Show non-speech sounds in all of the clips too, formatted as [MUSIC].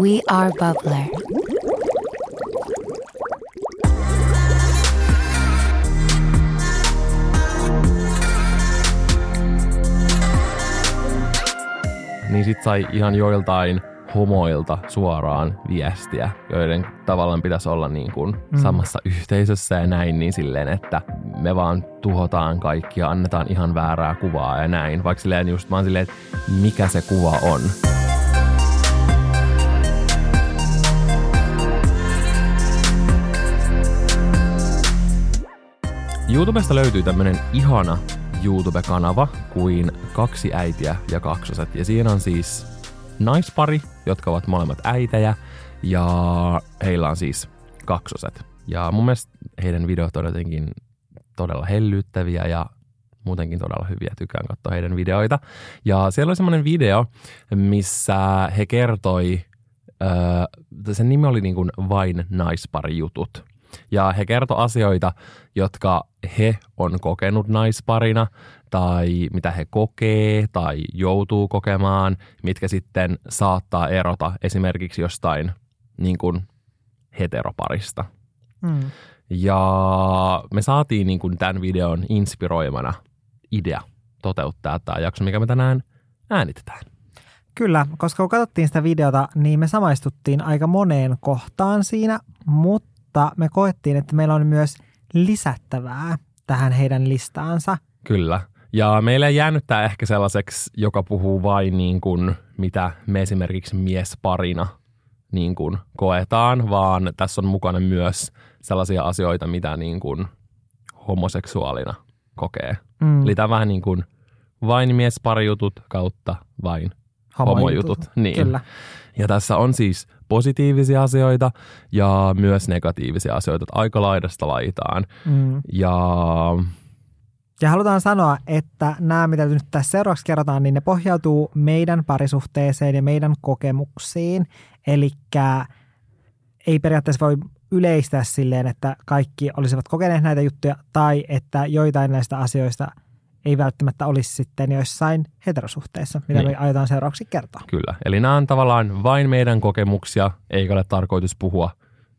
We are Bubbler. Niin sit sai ihan joiltain homoilta suoraan viestiä, joiden tavallaan pitäisi olla niin kuin mm. samassa yhteisössä ja näin, niin silleen, että me vaan tuhotaan kaikki ja annetaan ihan väärää kuvaa ja näin. Vaikka silleen just mä oon silleen, että mikä se kuva on. YouTubesta löytyy tämmönen ihana YouTube-kanava kuin Kaksi äitiä ja kaksoset. Ja siinä on siis naispari, jotka ovat molemmat äitejä, ja heillä on siis kaksoset. Ja mun mielestä heidän videot on jotenkin todella hellyttäviä ja muutenkin todella hyviä. Tykkään katsoa heidän videoita. Ja siellä oli semmoinen video, missä he kertoi, äh, sen nimi oli niin kuin vain naispari jutut. Ja he kertoi asioita, jotka he on kokenut naisparina tai mitä he kokee tai joutuu kokemaan, mitkä sitten saattaa erota esimerkiksi jostain niin kuin heteroparista. Mm. Ja me saatiin niin kuin tämän videon inspiroimana idea toteuttaa tämä jakso, mikä me tänään äänitetään. Kyllä, koska kun katsottiin sitä videota, niin me samaistuttiin aika moneen kohtaan siinä, mutta me koettiin, että meillä on myös lisättävää tähän heidän listaansa. Kyllä. Ja meillä ei jäänyt tämä ehkä sellaiseksi, joka puhuu vain niin kuin, mitä me esimerkiksi miesparina niin kuin koetaan, vaan tässä on mukana myös sellaisia asioita, mitä niin kuin homoseksuaalina kokee. Mm. Eli tämä vähän niin kuin vain miesparijutut kautta vain homojutut. homojutut. Niin. Kyllä. Ja tässä on siis positiivisia asioita ja myös negatiivisia asioita, että aika laidasta laitaan. Mm. Ja ja halutaan sanoa, että nämä, mitä nyt tässä seuraavaksi kerrotaan, niin ne pohjautuu meidän parisuhteeseen ja meidän kokemuksiin. Eli ei periaatteessa voi yleistää silleen, että kaikki olisivat kokeneet näitä juttuja tai että joitain näistä asioista ei välttämättä olisi sitten joissain heterosuhteissa, mitä niin. me aiotaan seuraavaksi kertoa. Kyllä, eli nämä on tavallaan vain meidän kokemuksia, eikä ole tarkoitus puhua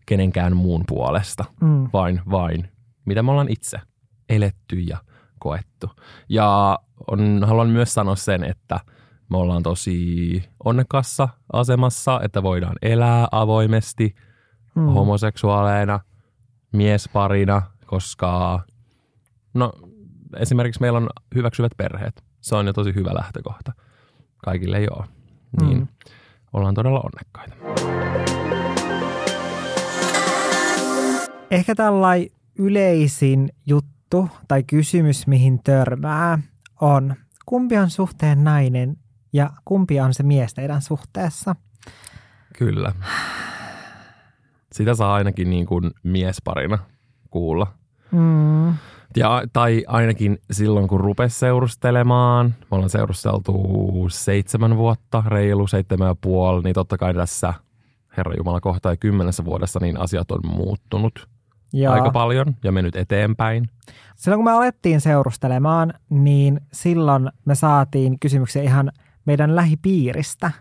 kenenkään muun puolesta, mm. vain vain mitä me ollaan itse eletty ja koettu. Ja on, haluan myös sanoa sen, että me ollaan tosi onnekassa asemassa, että voidaan elää avoimesti hmm. homoseksuaaleina, miesparina, koska no, esimerkiksi meillä on hyväksyvät perheet. Se on jo tosi hyvä lähtökohta. Kaikille ei ole. Niin hmm. ollaan todella onnekkaita. Ehkä tällainen yleisin juttu juttu tai kysymys, mihin törmää, on kumpi on suhteen nainen ja kumpi on se mies teidän suhteessa? Kyllä. Sitä saa ainakin niin kuin miesparina kuulla. Mm. Ja, tai ainakin silloin, kun rupesi seurustelemaan, me ollaan seurusteltu seitsemän vuotta, reilu seitsemän ja puoli, niin totta kai tässä Herra Jumala kohta ja kymmenessä vuodessa niin asiat on muuttunut Joo. aika paljon ja mennyt eteenpäin. Silloin kun me alettiin seurustelemaan, niin silloin me saatiin kysymyksiä ihan meidän lähipiiristä,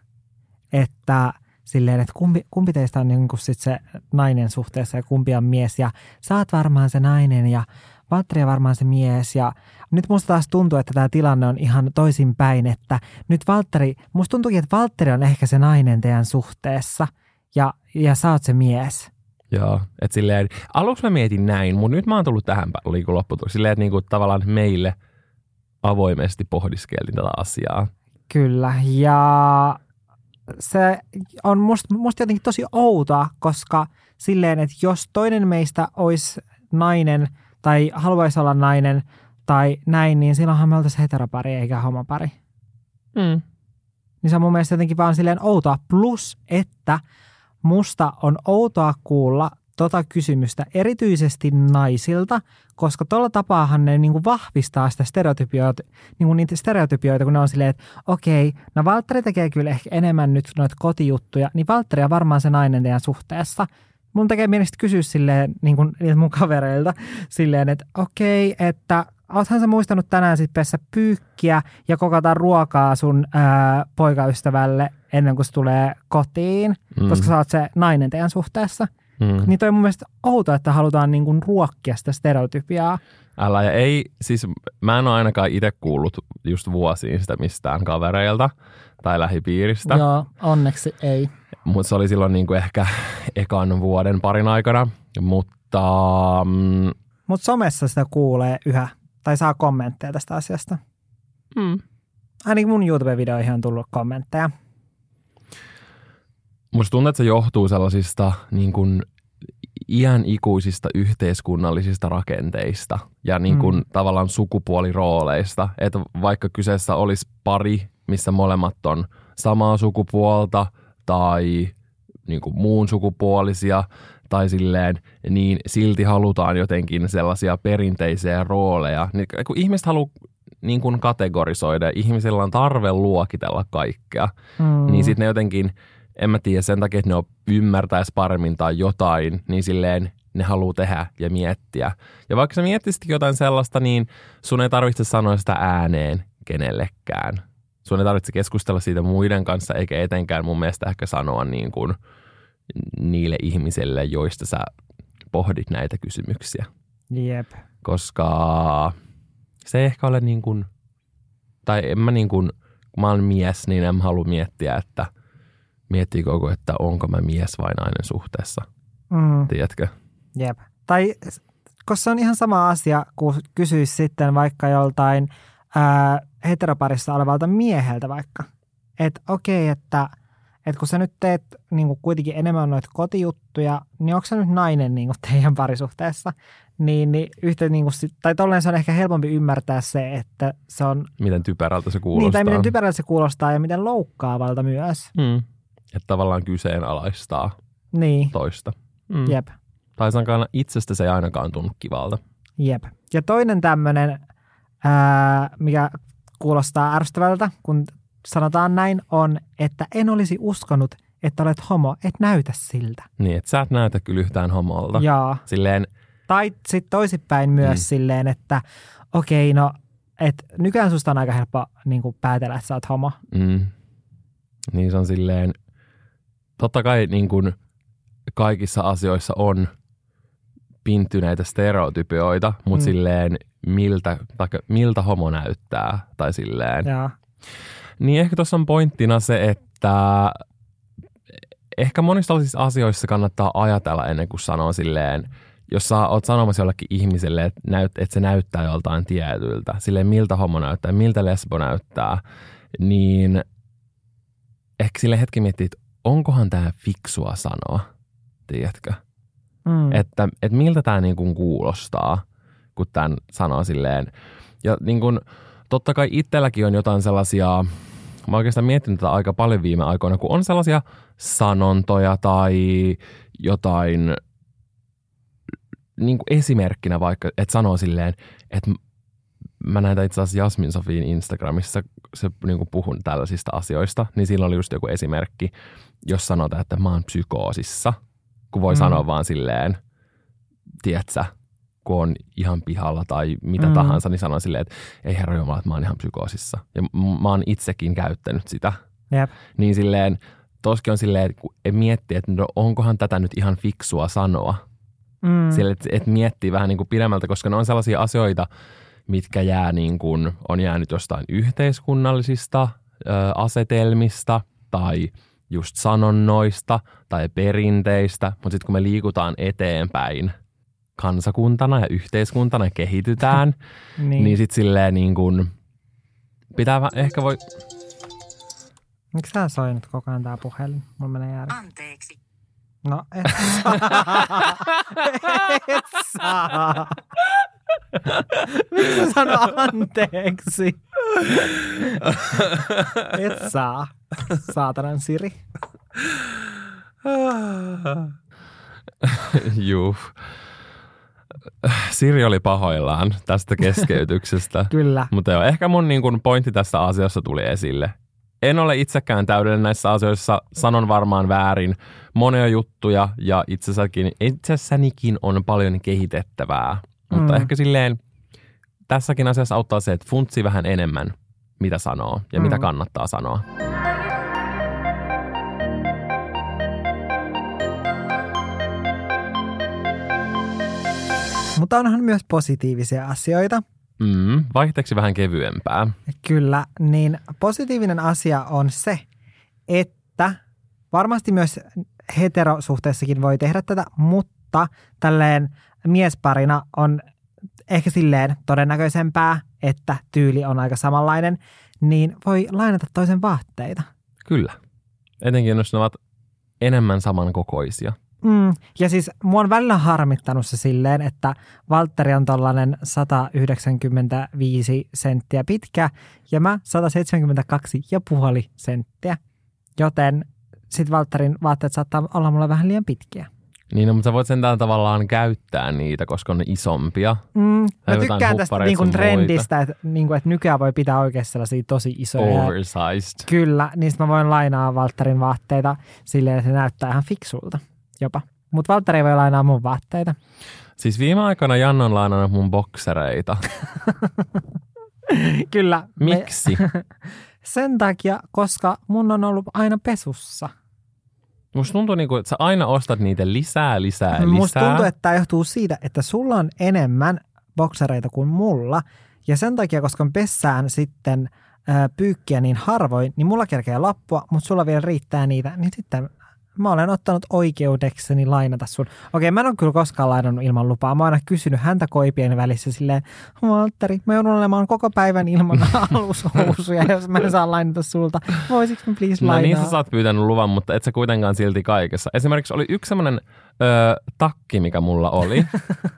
että silleen, että kumpi, kumpi teistä on niin sit se nainen suhteessa ja kumpi on mies ja sä oot varmaan se nainen ja Valtteri on varmaan se mies ja nyt musta taas tuntuu, että tämä tilanne on ihan toisinpäin, että nyt Valtteri, musta tuntuukin, että Valtteri on ehkä se nainen teidän suhteessa ja, ja sä oot se mies. Joo, että silleen, aluksi mä mietin näin, mutta nyt mä oon tullut tähän niin lopputuloksi. Silleen, että niinku, tavallaan meille avoimesti pohdiskeltiin tätä asiaa. Kyllä, ja se on musta, musta jotenkin tosi outoa, koska silleen, että jos toinen meistä olisi nainen tai haluaisi olla nainen tai näin, niin silloinhan me oltaisiin heteropari eikä homopari. Mm. Niin se on mun mielestä jotenkin vaan silleen outoa. Plus, että musta on outoa kuulla tota kysymystä erityisesti naisilta, koska tuolla tapaahan ne niin kuin vahvistaa sitä stereotypioita, niin kuin niitä stereotypioita, kun ne on silleen, että okei, no Valtteri tekee kyllä ehkä enemmän nyt noita kotijuttuja, niin Valtteri on varmaan se nainen teidän suhteessa. Mun tekee mielestä kysyä silleen, niin kuin niiltä mun kavereilta, silleen, että okei, että oothan sä muistanut tänään sit pessä pyykkiä ja kokata ruokaa sun ää, poikaystävälle ennen kuin se tulee kotiin, mm. koska sä oot se nainen teidän suhteessa. Mm. Niin toi on mun mielestä outo, että halutaan niin kuin ruokkia sitä stereotypiaa. Älä, ja ei, siis mä en ole ainakaan itse kuullut just vuosiin sitä mistään kavereilta tai lähipiiristä. Joo, onneksi ei. Mutta se oli silloin niin kuin ehkä [LAUGHS] ekan vuoden parin aikana, mutta... Mm, Mutta somessa sitä kuulee yhä, tai saa kommentteja tästä asiasta. mm, Ainakin mun YouTube-videoihin on tullut kommentteja. Musta tuntuu, että se johtuu sellaisista niin kuin iän ikuisista yhteiskunnallisista rakenteista ja niin kuin mm. tavallaan sukupuolirooleista. Että vaikka kyseessä olisi pari, missä molemmat on samaa sukupuolta tai niin kuin muun sukupuolisia tai silleen, niin silti halutaan jotenkin sellaisia perinteisiä rooleja. Niin kun ihmiset haluaa niin kuin kategorisoida, ihmisillä on tarve luokitella kaikkea, Mm. niin sitten ne jotenkin, en mä tiedä, sen takia, että ne ymmärtäisi paremmin tai jotain, niin silleen ne haluaa tehdä ja miettiä. Ja vaikka sä miettisitkin jotain sellaista, niin sun ei tarvitse sanoa sitä ääneen kenellekään. Sun ei tarvitse keskustella siitä muiden kanssa, eikä etenkään mun mielestä ehkä sanoa niin kuin niille ihmisille, joista sä pohdit näitä kysymyksiä. Jep. Koska se ei ehkä ole niin kuin, tai en mä niin kuin, kun mä oon mies, niin en mä halua miettiä, että miettii koko, että onko mä mies vai nainen suhteessa. Mm. Tiedätkö? Jep. Tai koska se on ihan sama asia, kun kysyisi sitten vaikka joltain ää, heteroparissa olevalta mieheltä vaikka. Että okei, että, että kun sä nyt teet niin kuitenkin enemmän noita kotijuttuja, niin onko sä nyt nainen niin teidän parisuhteessa? Niin, niin yhtä niin kuin, tai tolleen se on ehkä helpompi ymmärtää se, että se on, Miten typerältä se niin, kuulostaa. tai miten typerältä se kuulostaa ja miten loukkaavalta myös. mm. Että tavallaan kyseenalaistaa Niin, toista. Mm. jep. Tai sankaan itsestä se ei ainakaan tunnu kivalta. Jep. Ja toinen tämmöinen, ää, mikä kuulostaa ärsyttävältä, kun sanotaan näin, on, että en olisi uskonut, että olet homo, et näytä siltä. Niin, että sä et näytä kyllä yhtään homolta. Jaa. Silleen, Tai sitten toisinpäin myös Mm. silleen, että okei, no, että nykyään susta on aika helppo niin päätellä, että sä oot homo. Mm. Niin se on silleen, totta kai niin kuin kaikissa asioissa on pinttyneitä stereotypioita, mutta Mm. silleen miltä, taikka, miltä homo näyttää tai silleen. Jaa. Niin ehkä tuossa on pointtina se, että ehkä monissa tällaisissa asioissa kannattaa ajatella ennen kuin sanoo silleen, jos sä oot sanomassa jollekin ihmiselle, että, näyt, että se näyttää joltain tietyltä, silleen miltä homo näyttää, miltä lesbo näyttää, niin ehkä sille hetki miettii, että onkohan tämä fiksua sanoa, tiedätkö? Mm. Että, että miltä tämä niin kuin kuulostaa, kun tämän sanoo silleen. Ja niin kuin, totta kai itselläkin on jotain sellaisia, mä oikeastaan miettinyt tätä aika paljon viime aikoina, kun on sellaisia sanontoja tai jotain niin kuin esimerkkinä vaikka, että sanoo silleen, että mä näin itse asiassa Jasmin Sofiin Instagramissa, se niin puhun tällaisista asioista, niin siinä oli just joku esimerkki, jos sanotaan, että mä oon psykoosissa, kun voi Mm. sanoa vaan silleen, tiedätkö, kun on ihan pihalla tai mitä Mm. tahansa, niin sanon silleen, että ei herra Jumala, että mä oon ihan psykoosissa. Ja mä oon itsekin käyttänyt sitä. Jep. Niin silleen, toskin on silleen, kun miettii, että no onkohan tätä nyt ihan fiksua sanoa. Mm. Sille, että et miettii vähän niin kuin pidemmältä, koska ne on sellaisia asioita, mitkä jää niin kuin, on jäänyt jostain yhteiskunnallisista ö, asetelmista tai just sanonnoista tai perinteistä, mutta sitten kun me liikutaan eteenpäin kansakuntana ja yhteiskuntana ja kehitytään, [LAUGHS] niin. niin, sitten silleen niin kuin, pitää ehkä voi, Miksi sä soinut koko ajan tää puhelin? Mulla menee järki. Anteeksi. No, et saa. [LAUGHS] et saa. [LAUGHS] [LAUGHS] Miksi sä sano anteeksi? Et saa. Saatanan Siri. [LAUGHS] juu. Siri oli pahoillaan tästä keskeytyksestä. [LAUGHS] Kyllä. Mutta joo, ehkä mun niin kun pointti tässä asiassa tuli esille. En ole itsekään täydellinen näissä asioissa, sanon varmaan väärin monia juttuja ja itsessäkin, itsessänikin on paljon kehitettävää. Mutta Mm. ehkä silleen tässäkin asiassa auttaa se, että funtsi vähän enemmän, mitä sanoo ja mm. mitä kannattaa sanoa. Mutta onhan myös positiivisia asioita. Mm, vaihteeksi vähän kevyempää. Kyllä, niin positiivinen asia on se, että varmasti myös heterosuhteessakin voi tehdä tätä, mutta tälleen miesparina on ehkä silleen todennäköisempää, että tyyli on aika samanlainen, niin voi lainata toisen vaatteita. Kyllä. Etenkin jos ne ovat enemmän samankokoisia. Mm. Ja siis mua on välillä harmittanut se silleen, että Valtteri on tollainen 195 senttiä pitkä ja mä 172,5 senttiä. Joten sitten Valtterin vaatteet saattaa olla mulle vähän liian pitkiä. Niin, no, mutta sä voit sentään tavallaan käyttää niitä, koska on ne isompia. Mm, mä tykkään tästä niin kuin trendistä, että, niin kuin, että nykyään voi pitää oikeasti sellaisia tosi isoja. Oversized. Kyllä, niistä mä voin lainaa Valtterin vaatteita silleen, että se näyttää ihan fiksulta jopa. Mutta Valtteri ei voi lainaa mun vaatteita. Siis viime aikoina Jan on lainannut mun boksereita. [LAUGHS] Kyllä. Miksi? Me, [LAUGHS] sen takia, koska mun on ollut aina pesussa. Musta tuntuu, niin kuin, että sä aina ostat niitä lisää, lisää, lisää. Musta tuntuu, että tämä johtuu siitä, että sulla on enemmän boksereita kuin mulla. Ja sen takia, koska on pessään sitten pyykkiä niin harvoin, niin mulla kerkeää lappua, mutta sulla vielä riittää niitä, niin sitten mä olen ottanut oikeudekseni lainata sun. Okei, mä en ole kyllä koskaan lainannut ilman lupaa. Mä oon aina kysynyt häntä koipien välissä silleen, Valtteri, mä joudun olemaan koko päivän ilman [LAUGHS] alushousuja, jos mä en saa lainata sulta. Voisiko mä please lainaa? No niin sä saat pyytänyt luvan, mutta et sä kuitenkaan silti kaikessa. Esimerkiksi oli yksi semmoinen öö, takki, mikä mulla oli.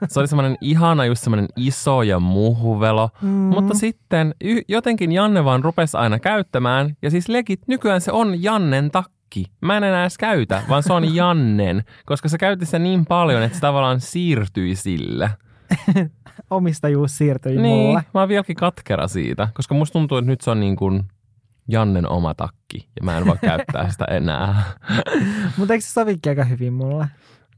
Se oli semmoinen ihana, just semmoinen iso ja muhuvelo. Mm. Mutta sitten y- jotenkin Janne vaan rupesi aina käyttämään. Ja siis legit, nykyään se on Jannen takki takki. Mä en enää edes käytä, vaan se on [LAUGHS] Jannen, koska se käytti sitä niin paljon, että se tavallaan siirtyi sille. [LAUGHS] Omistajuus siirtyi niin, mulle. mä oon vieläkin katkera siitä, koska musta tuntuu, että nyt se on niin kuin Jannen oma takki ja mä en voi käyttää sitä [LAUGHS] enää. Mutta eikö se sovikin aika hyvin mulle?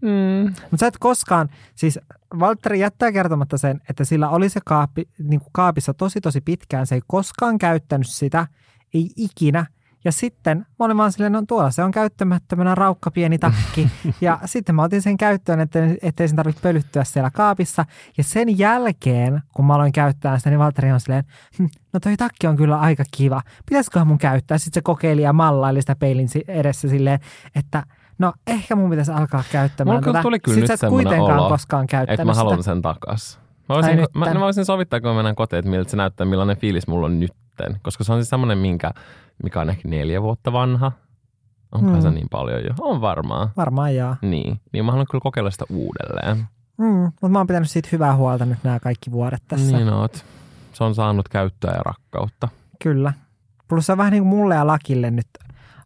Mm. Mutta sä et koskaan, siis Valtteri jättää kertomatta sen, että sillä oli se kaappi, niin kuin kaapissa tosi tosi pitkään. Se ei koskaan käyttänyt sitä, ei ikinä. Ja sitten mä olin vaan silleen, no tuolla se on käyttämättömänä raukka pieni takki. [LAUGHS] ja sitten mä otin sen käyttöön, ettei, ettei sen tarvitse pölyttyä siellä kaapissa. Ja sen jälkeen, kun mä aloin käyttää sitä, niin Valtteri on silleen, hm, no toi takki on kyllä aika kiva. Pitäisiköhän mun käyttää? Sitten se kokeili ja mallaili sitä peilin edessä silleen, että no ehkä mun pitäisi alkaa käyttämään Mulla tätä. tuli kyllä Sitten nyt sä et kuitenkaan olo, koskaan käyttänyt että mä haluan sitä. sen takas. Mä voisin, mä, mä voisin sovittaa, kun mä mennään kotiin, että miltä se näyttää, millainen fiilis mulla on nytten. Koska se on siis semmoinen, minkä mikä on ehkä neljä vuotta vanha. Onko mm. se niin paljon jo? On varmaan. Varmaan joo. Niin, niin mä haluan kyllä kokeilla sitä uudelleen. Mm, mutta mä oon pitänyt siitä hyvää huolta nyt nämä kaikki vuodet tässä. Niin oot. Se on saanut käyttöä ja rakkautta. Kyllä. Plus se on vähän niin kuin mulle ja Lakille nyt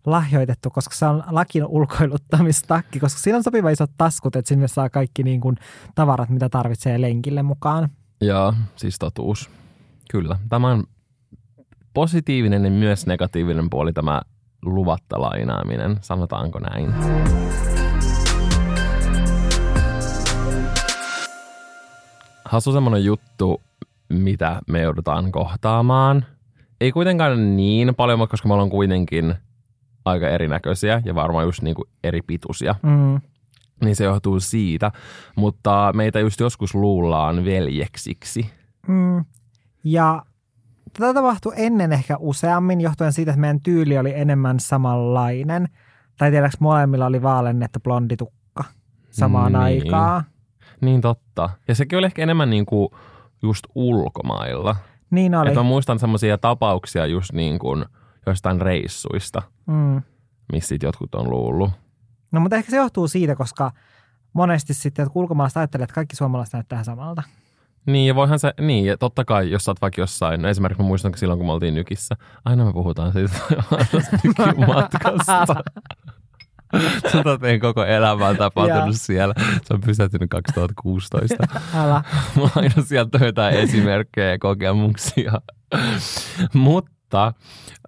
lahjoitettu, koska se on Lakin ulkoiluttamistakki, koska siinä on sopiva isot taskut, että sinne saa kaikki niin kuin tavarat, mitä tarvitsee lenkille mukaan. Joo, siis totuus. Kyllä. Tämä on positiivinen ja myös negatiivinen puoli tämä luvatta lainaaminen, sanotaanko näin. Hassu semmoinen juttu, mitä me joudutaan kohtaamaan. Ei kuitenkaan niin paljon, koska me ollaan kuitenkin aika erinäköisiä ja varmaan just niin kuin eri pituisia. Mm. Niin se johtuu siitä, mutta meitä just joskus luullaan veljeksiksi. Mm. Ja Tätä tapahtui ennen ehkä useammin, johtuen siitä, että meidän tyyli oli enemmän samanlainen. Tai tiedäks molemmilla oli vaalennettu blonditukka samaan niin. aikaan. Niin totta. Ja sekin oli ehkä enemmän niin kuin just ulkomailla. Niin oli. Että mä muistan semmoisia tapauksia just niin kuin jostain reissuista, mm. missä jotkut on luullut. No mutta ehkä se johtuu siitä, koska monesti sitten että ulkomaalaiset ajattelee, että kaikki suomalaiset näyttää samalta. Niin, ja voihan se, niin, ja totta kai, jos sä oot vaikka jossain, no esimerkiksi mä muistan silloin, kun me oltiin Nykissä, aina me puhutaan siitä [LAUGHS] nykimatkasta. [LAUGHS] Tätä tein koko elämää tapahtunut siellä. Se on pysähtynyt 2016. Älä. [LAUGHS] Mulla on aina sieltä jotain esimerkkejä ja kokemuksia. Mutta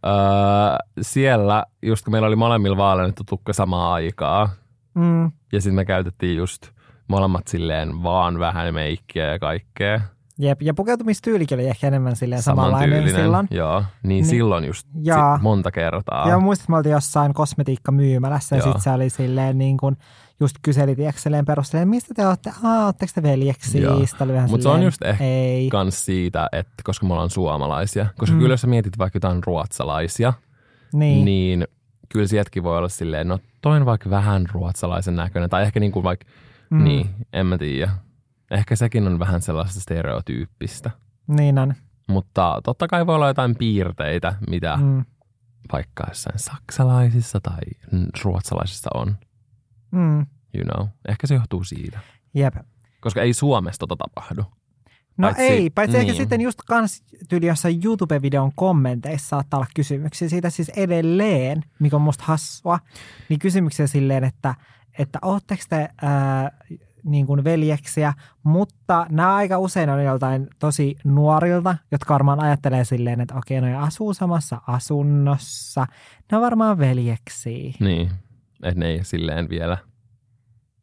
äh, siellä, just kun meillä oli molemmilla vaalennettu tukka samaa aikaa, mm. ja sitten me käytettiin just molemmat silleen vaan vähän meikkiä ja kaikkea. Jep, ja pukeutumistyylikin oli ehkä enemmän silleen samanlainen silloin. Joo, niin, Niin- silloin just Jaa. sit monta kertaa. Ja muistat, että me oltiin jossain kosmetiikkamyymälässä ja Joo. sitten se oli silleen niin kuin, just kyseli tiekseleen perusteella, mistä te olette? Aa, ootteko te veljeksi? Joo. Sitten oli vähän Mut se on just ehkä Ei. kans siitä, että koska me ollaan suomalaisia, koska Mm. kyllä jos sä mietit vaikka jotain ruotsalaisia, Niin. niin, kyllä sieltäkin voi olla silleen, no toi on vaikka vähän ruotsalaisen näköinen, tai ehkä niin kuin vaikka, Mm. niin, en mä tiedä. Ehkä sekin on vähän sellaista stereotyyppistä. Niin on. Mutta totta kai voi olla jotain piirteitä, mitä mm. Vaikka jossain saksalaisissa tai ruotsalaisissa on, Mm. you know. Ehkä se johtuu siitä. Jep. Koska ei Suomessa tota tapahdu. No Paitsi- ei, paitsi ehkä niin. sitten just kans tyyli jossain YouTube-videon kommenteissa saattaa olla kysymyksiä siitä siis edelleen, mikä on musta hassua, niin kysymyksiä silleen, että, että ootteko te ää, niin kuin veljeksiä, mutta nämä aika usein on joltain tosi nuorilta, jotka varmaan ajattelee silleen, että okei, no asuu samassa asunnossa, ne on varmaan veljeksiä. Niin, että ne ei silleen vielä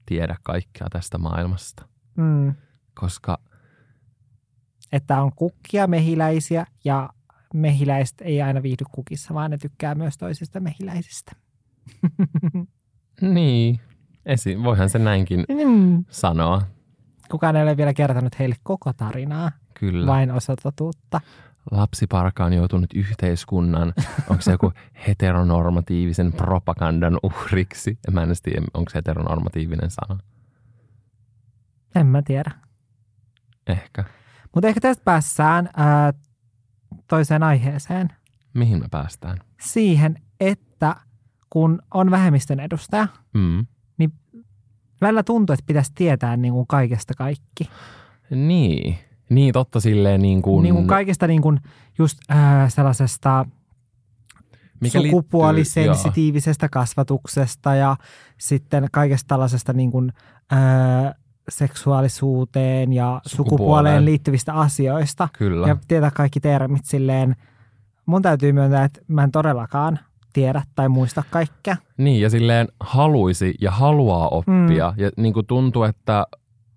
tiedä kaikkea tästä maailmasta. Mm. Koska Että on kukkia mehiläisiä ja mehiläiset ei aina viihdy kukissa, vaan ne tykkää myös toisista mehiläisistä. [LAUGHS] niin, esi- voihan se näinkin Mm. sanoa. Kukaan ei ole vielä kertonut heille koko tarinaa, Kyllä. vain osa totuutta. Lapsiparka on joutunut yhteiskunnan, onko se joku heteronormatiivisen propagandan uhriksi? Mä en tiedä, onko se heteronormatiivinen sana. En mä tiedä. Ehkä. Mutta ehkä tästä päässään ää, toiseen aiheeseen. Mihin me päästään? Siihen, että kun on vähemmistön edustaja, Mm. Välillä tuntuu, että pitäisi tietää niin kuin kaikesta kaikki. Niin. Niin, totta silleen niin kuin... Niin kuin kaikesta niin kuin just ää, sellaisesta mikä liittyy- sukupuolisensitiivisestä kasvatuksesta ja sitten kaikesta tällaisesta niin kuin, ää, seksuaalisuuteen ja sukupuoleen. Sukupuoleen. liittyvistä asioista. Kyllä. Ja tietää kaikki termit silleen. Mun täytyy myöntää, että mä en todellakaan tiedä tai muista kaikkea. Niin, ja silleen haluisi ja haluaa oppia. Mm. Ja niin kuin tuntuu, että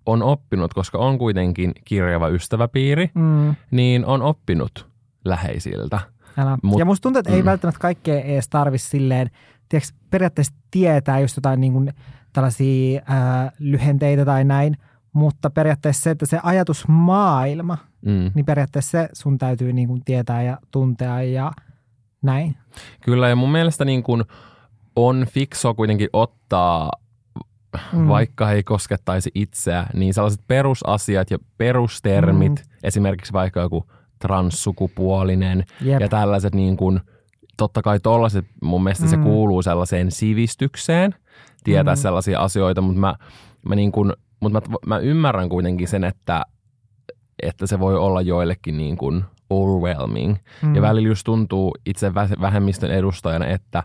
on oppinut, koska on kuitenkin kirjava ystäväpiiri, Mm, niin on oppinut läheisiltä. älä. Mut- ja musta tuntuu, että ei mm. välttämättä kaikkea edes tarvi silleen, tiedätkö, periaatteessa tietää just jotain niin kuin tällaisia ää, lyhenteitä tai näin, mutta periaatteessa se, että se ajatusmaailma, Mm. niin periaatteessa se sun täytyy niin kuin tietää ja tuntea ja näin. Kyllä, ja mun mielestä niin kuin on fiksua kuitenkin ottaa, mm. vaikka ei koskettaisi itseä, niin sellaiset perusasiat ja perustermit, mm. esimerkiksi vaikka joku transsukupuolinen Jep. ja tällaiset niin kuin, totta kai tollaiset, mun mielestä mm. se kuuluu sellaiseen sivistykseen, tietää. Mm. sellaisia asioita, mutta mä, mä, niin kuin, mutta mä, mä ymmärrän kuitenkin sen, että, että se voi olla joillekin niin kuin overwhelming. Mm. Ja välillä just tuntuu itse vä- vähemmistön edustajana, että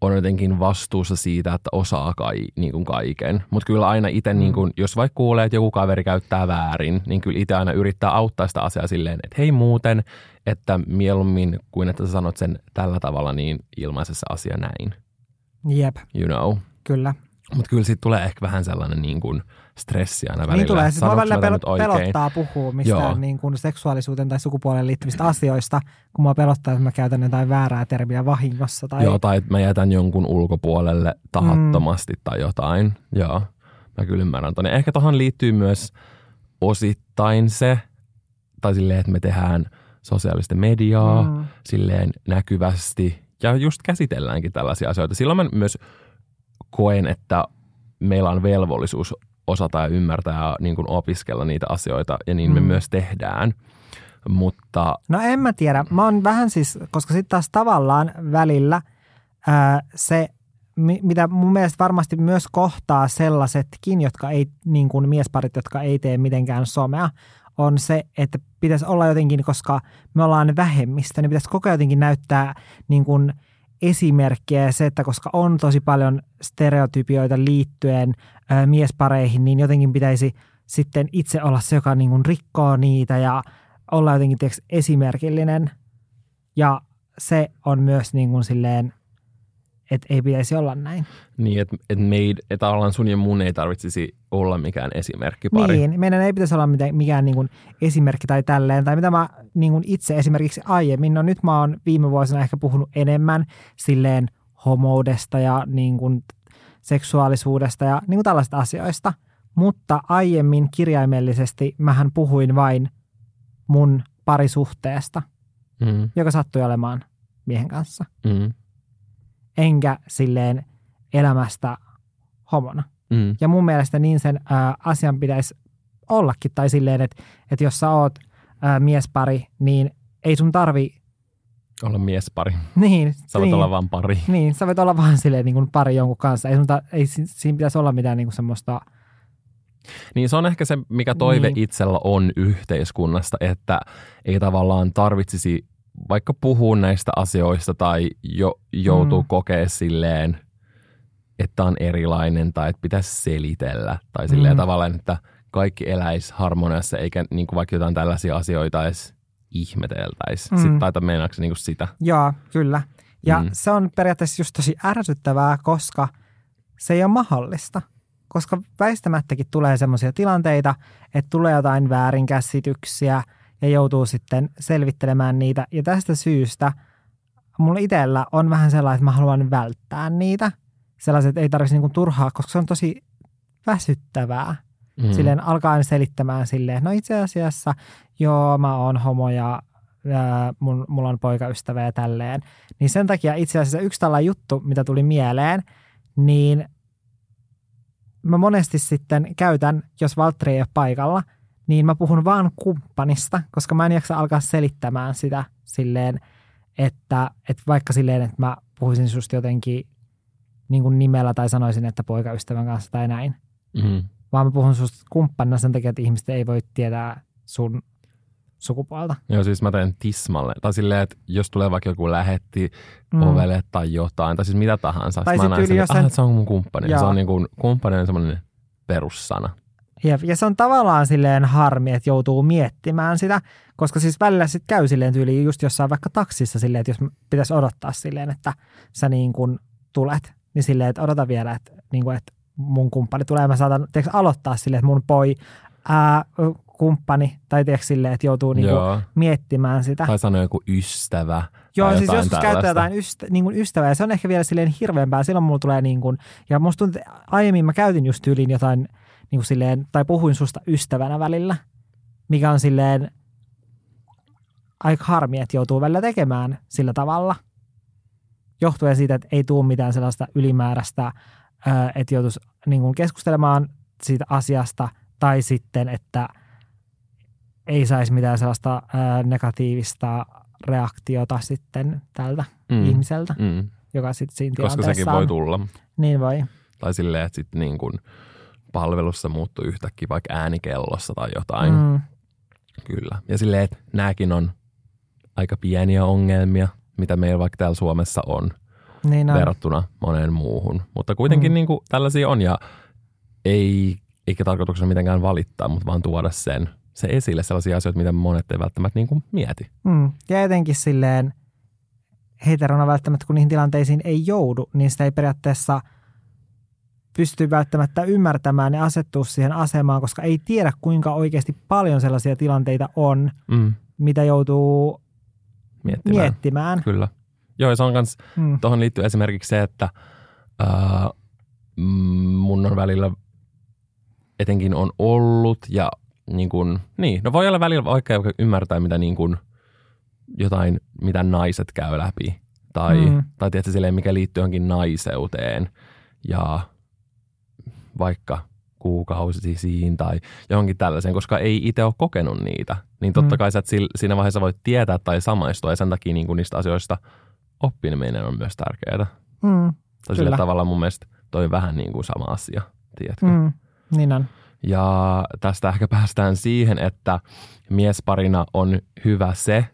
on jotenkin vastuussa siitä, että osaa kai, niin kuin kaiken. Mutta kyllä aina itse, Mm. niin kuin, jos vaikka kuulee, että joku kaveri käyttää väärin, niin kyllä itse aina yrittää auttaa sitä asiaa silleen, että hei muuten, että mieluummin kuin että sä sanot sen tällä tavalla, niin ilmaise se asia näin, Jep, you know. kyllä. Mutta kyllä siitä tulee ehkä vähän sellainen niin kuin stressi aina välillä. Niin tulee. Siis välillä pel- pelottaa puhua mistään Joo. niin kuin seksuaalisuuteen tai sukupuoleen liittyvistä asioista, kun mua pelottaa, että mä käytän jotain väärää termiä vahingossa. Tai... Joo, tai että mä jätän jonkun ulkopuolelle tahattomasti mm. tai jotain. Joo, mä kyllä ymmärrän ton. Ehkä tohon liittyy myös osittain se, tai silleen, että me tehdään sosiaalista mediaa. Mm. silleen näkyvästi ja just käsitelläänkin tällaisia asioita. Silloin mä myös koen, että meillä on velvollisuus osata ja ymmärtää ja niin kuin opiskella niitä asioita ja niin me Mm. myös tehdään. Mutta No en mä tiedä. Mä oon vähän siis, koska sitten taas tavallaan välillä ää, se, mi- mitä mun mielestä varmasti myös kohtaa sellaisetkin, jotka ei, niin kuin miesparit, jotka ei tee mitenkään somea, on se, että pitäisi olla jotenkin, koska me ollaan vähemmistö, niin pitäisi koko ajan jotenkin näyttää niin kuin esimerkkiä ja se, että koska on tosi paljon stereotypioita liittyen ää, miespareihin, niin jotenkin pitäisi sitten itse olla se, joka niin kuin rikkoo niitä ja olla jotenkin tiiäks, esimerkillinen. Ja se on myös niin kuin silleen että ei pitäisi olla näin. Niin, että et et tavallaan sun ja mun ei tarvitsisi olla mikään esimerkkipari. Niin, meidän ei pitäisi olla mitään, mikään niin kuin esimerkki tai tälleen, tai mitä mä niin kuin itse esimerkiksi aiemmin, no nyt mä oon viime vuosina ehkä puhunut enemmän silleen homoudesta ja niin kuin seksuaalisuudesta ja niin kuin tällaista asioista, mutta aiemmin kirjaimellisesti mähän puhuin vain mun parisuhteesta, Mm, joka sattui olemaan miehen kanssa, mm, enkä silleen elämästä homona. mm, Ja mun mielestä niin sen ää, asian pitäisi ollakin, tai silleen, että, että jos sä oot ää, miespari, niin ei sun tarvi, olla miespari. niin, Sä voit niin, olla vaan pari. niin, sä voit olla vaan silleen niin kuin pari jonkun kanssa. Ei, sun ta, ei si- siinä pitäisi olla mitään niin kuin semmoista, Niin se on ehkä se, mikä toive Niin. itsellä on yhteiskunnasta, että ei tavallaan tarvitsisi vaikka puhua näistä asioista tai jo, joutuu Mm. kokea silleen, että on erilainen tai että pitäisi selitellä. Tai silleen Mm. tavallaan, että kaikki eläisi harmoniassa eikä niin kuin vaikka jotain tällaisia asioita edes ihmeteltäisi. Mm. Sitten taita meinaako niin kuin sitä. joo, kyllä. Ja Mm. se on periaatteessa just tosi ärsyttävää, koska se ei ole mahdollista. Koska väistämättäkin tulee semmoisia tilanteita, että tulee jotain väärinkäsityksiä ja joutuu sitten selvittelemään niitä. Ja tästä syystä mulla itsellä on vähän sellainen, että mä haluan välttää niitä. Sellaiset ei tarvitsisi niinku turhaa, koska se on tosi väsyttävää. Mm. Silleen alkaa selittämään silleen, no itse asiassa joo, mä oon homo ja ää, mun, mulla on poikaystävä ja tälleen. Niin sen takia itse asiassa yksi tällainen juttu, mitä tuli mieleen, niin mä monesti sitten käytän, jos Valtteri ei ole paikalla, niin mä puhun vaan kumppanista, koska mä en jaksa alkaa selittämään sitä silleen, että, että vaikka silleen, että mä puhuisin susta jotenkin niin kuin nimellä tai sanoisin, että poikaystävän kanssa tai näin, Mm. vaan mä puhun susta kumppanina sen takia, että ihmiset ei voi tietää sun sukupuolta. Joo, siis mä teen tismalle. Tai silleen, että jos tulee vaikka joku lähetti mm. ovelle tai jotain, tai siis mitä tahansa. Tai sit mä näen sen, että, sen- ah, se on mun kumppani. Joo. Se on niin kuin, kumppani on semmoinen perussana. Jep. Ja se on tavallaan silleen harmi, että joutuu miettimään sitä, koska siis välillä sitten käy silleen tyyliin just jossain vaikka taksissa silleen, että jos pitäisi odottaa silleen, että sä niin kuin tulet, niin silleen, että odota vielä, että, niin kuin, että mun kumppani tulee, mä saatan tiedätkö, aloittaa silleen, että mun poi ää, kumppani, tai tiedätkö silleen, että joutuu niin kuin Joo. miettimään sitä. Tai sanoo joku ystävä. Joo, siis joskus käyttää jotain ystä, niin kuin ystävää, ja se on ehkä vielä silleen hirveämpää. Silloin mulla tulee niin kuin, ja musta tuntuu, että aiemmin mä käytin just tyyliin jotain, niin kuin silleen, tai puhuin susta ystävänä välillä, mikä on silleen aika harmi, että joutuu välillä tekemään sillä tavalla. Johtuen siitä, että ei tule mitään sellaista ylimääräistä, ää, että joutuisi niin kuin keskustelemaan siitä asiasta, tai sitten, että ei saisi mitään sellaista negatiivista reaktiota sitten tältä Mm. ihmiseltä, Mm. joka sitten siinä Koska sekin on. voi tulla. Niin voi. Tai silleen, että sitten niin kuin palvelussa muuttuu yhtäkkiä vaikka äänikellossa tai jotain. Mm. Kyllä. Ja silleen, että nämäkin on aika pieniä ongelmia, mitä meillä vaikka täällä Suomessa on. Niin on. verrattuna moneen muuhun. Mutta kuitenkin mm. Niin kuin, tällaisia on ja ei, eikä tarkoituksena mitenkään valittaa, mutta vaan tuoda sen, se esille sellaisia asioita, mitä monet ei välttämättä niin kuin mieti. Mm. Ja etenkin silleen heterona välttämättä, kun niihin tilanteisiin ei joudu, niin sitä ei periaatteessa pysty välttämättä ymmärtämään ja asettua siihen asemaan, koska ei tiedä, kuinka oikeasti paljon sellaisia tilanteita on, Mm. mitä joutuu Miettimään. miettimään. Kyllä. Joo, ja se on kans, Mm. tuohon liittyy esimerkiksi se, että ää, mm, mun on välillä etenkin on ollut ja niin kuin, niin, no voi olla välillä vaikka ymmärtää, mitä niin kuin, jotain, mitä naiset käy läpi. Tai. Mm. tai tietysti silleen, mikä liittyy johonkin naiseuteen ja vaikka kuukausisiin tai johonkin tällaiseen, koska ei itse ole kokenut niitä. Niin totta Mm. kai sä et siinä vaiheessa voit tietää tai samaistua ja sen takia niin kuin niistä asioista oppiminen on myös tärkeää. Mm. Tai sillä tavalla mun mielestä toi vähän niin kuin sama asia, tiedätkö? Mm. Niin on. Ja tästä ehkä päästään siihen, että miesparina on hyvä se,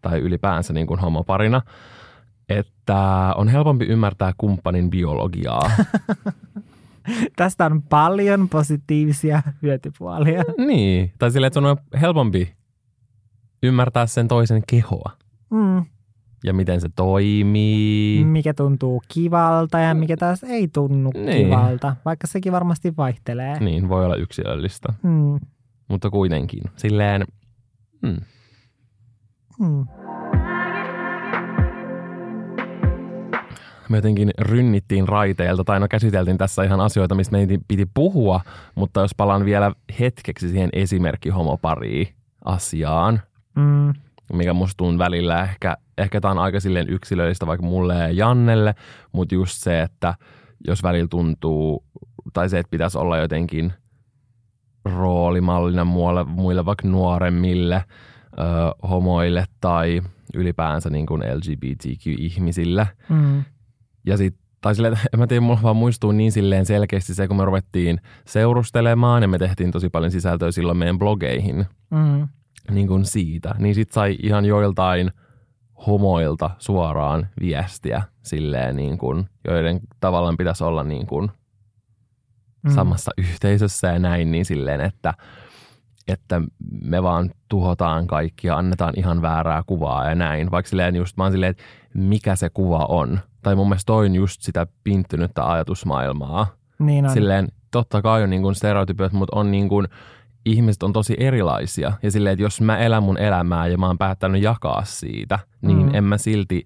tai ylipäänsä niin kuin homoparina, että on helpompi ymmärtää kumppanin biologiaa. [LAUGHS] [LAUGHS] Tästä on paljon positiivisia hyötypuolia. niin, tai silleen, että on helpompi ymmärtää sen toisen kehoa. Mm. ja miten se toimii. Mikä tuntuu kivalta ja mikä taas ei tunnu Niin. kivalta, vaikka sekin varmasti vaihtelee. Niin, voi olla yksilöllistä, Mm. mutta kuitenkin. Silleen, mm, Mm. Me jotenkin rynnittiin raiteilta, tai no käsiteltiin tässä ihan asioita, mistä meidän piti puhua, mutta jos palaan vielä hetkeksi siihen esimerkki homopariin asiaan, Mm. mikä musta tuntuu välillä ehkä, ehkä tämä on aika silleen yksilöllistä vaikka mulle ja Jannelle, mutta just se, että jos välillä tuntuu, tai se, että pitäisi olla jotenkin roolimallina muille, muille vaikka nuoremmille ö, homoille tai ylipäänsä niin kuin LGBTQ-ihmisille. Mm. Ja sit, tai silleen, [LAUGHS] en mä tiedä, mulla vaan muistuu niin silleen selkeästi se, kun me ruvettiin seurustelemaan ja me tehtiin tosi paljon sisältöä silloin meidän blogeihin Mm. niin kuin siitä, niin sit sai ihan joiltain homoilta suoraan viestiä silleen niin kuin, joiden tavallaan pitäisi olla niin kuin Mm. samassa yhteisössä ja näin, niin silleen, että, että me vaan tuhotaan kaikki ja annetaan ihan väärää kuvaa ja näin. Vaikka silleen just, mä oon silleen, että mikä se kuva on. Tai mun mielestä toi on just sitä pinttynyttä ajatusmaailmaa. Niin on. Silleen, totta kai on niin kuin stereotypiot, mutta on niin kuin, ihmiset on tosi erilaisia. Ja silleen, että jos mä elän mun elämää ja mä oon päättänyt jakaa siitä, niin Mm. en mä silti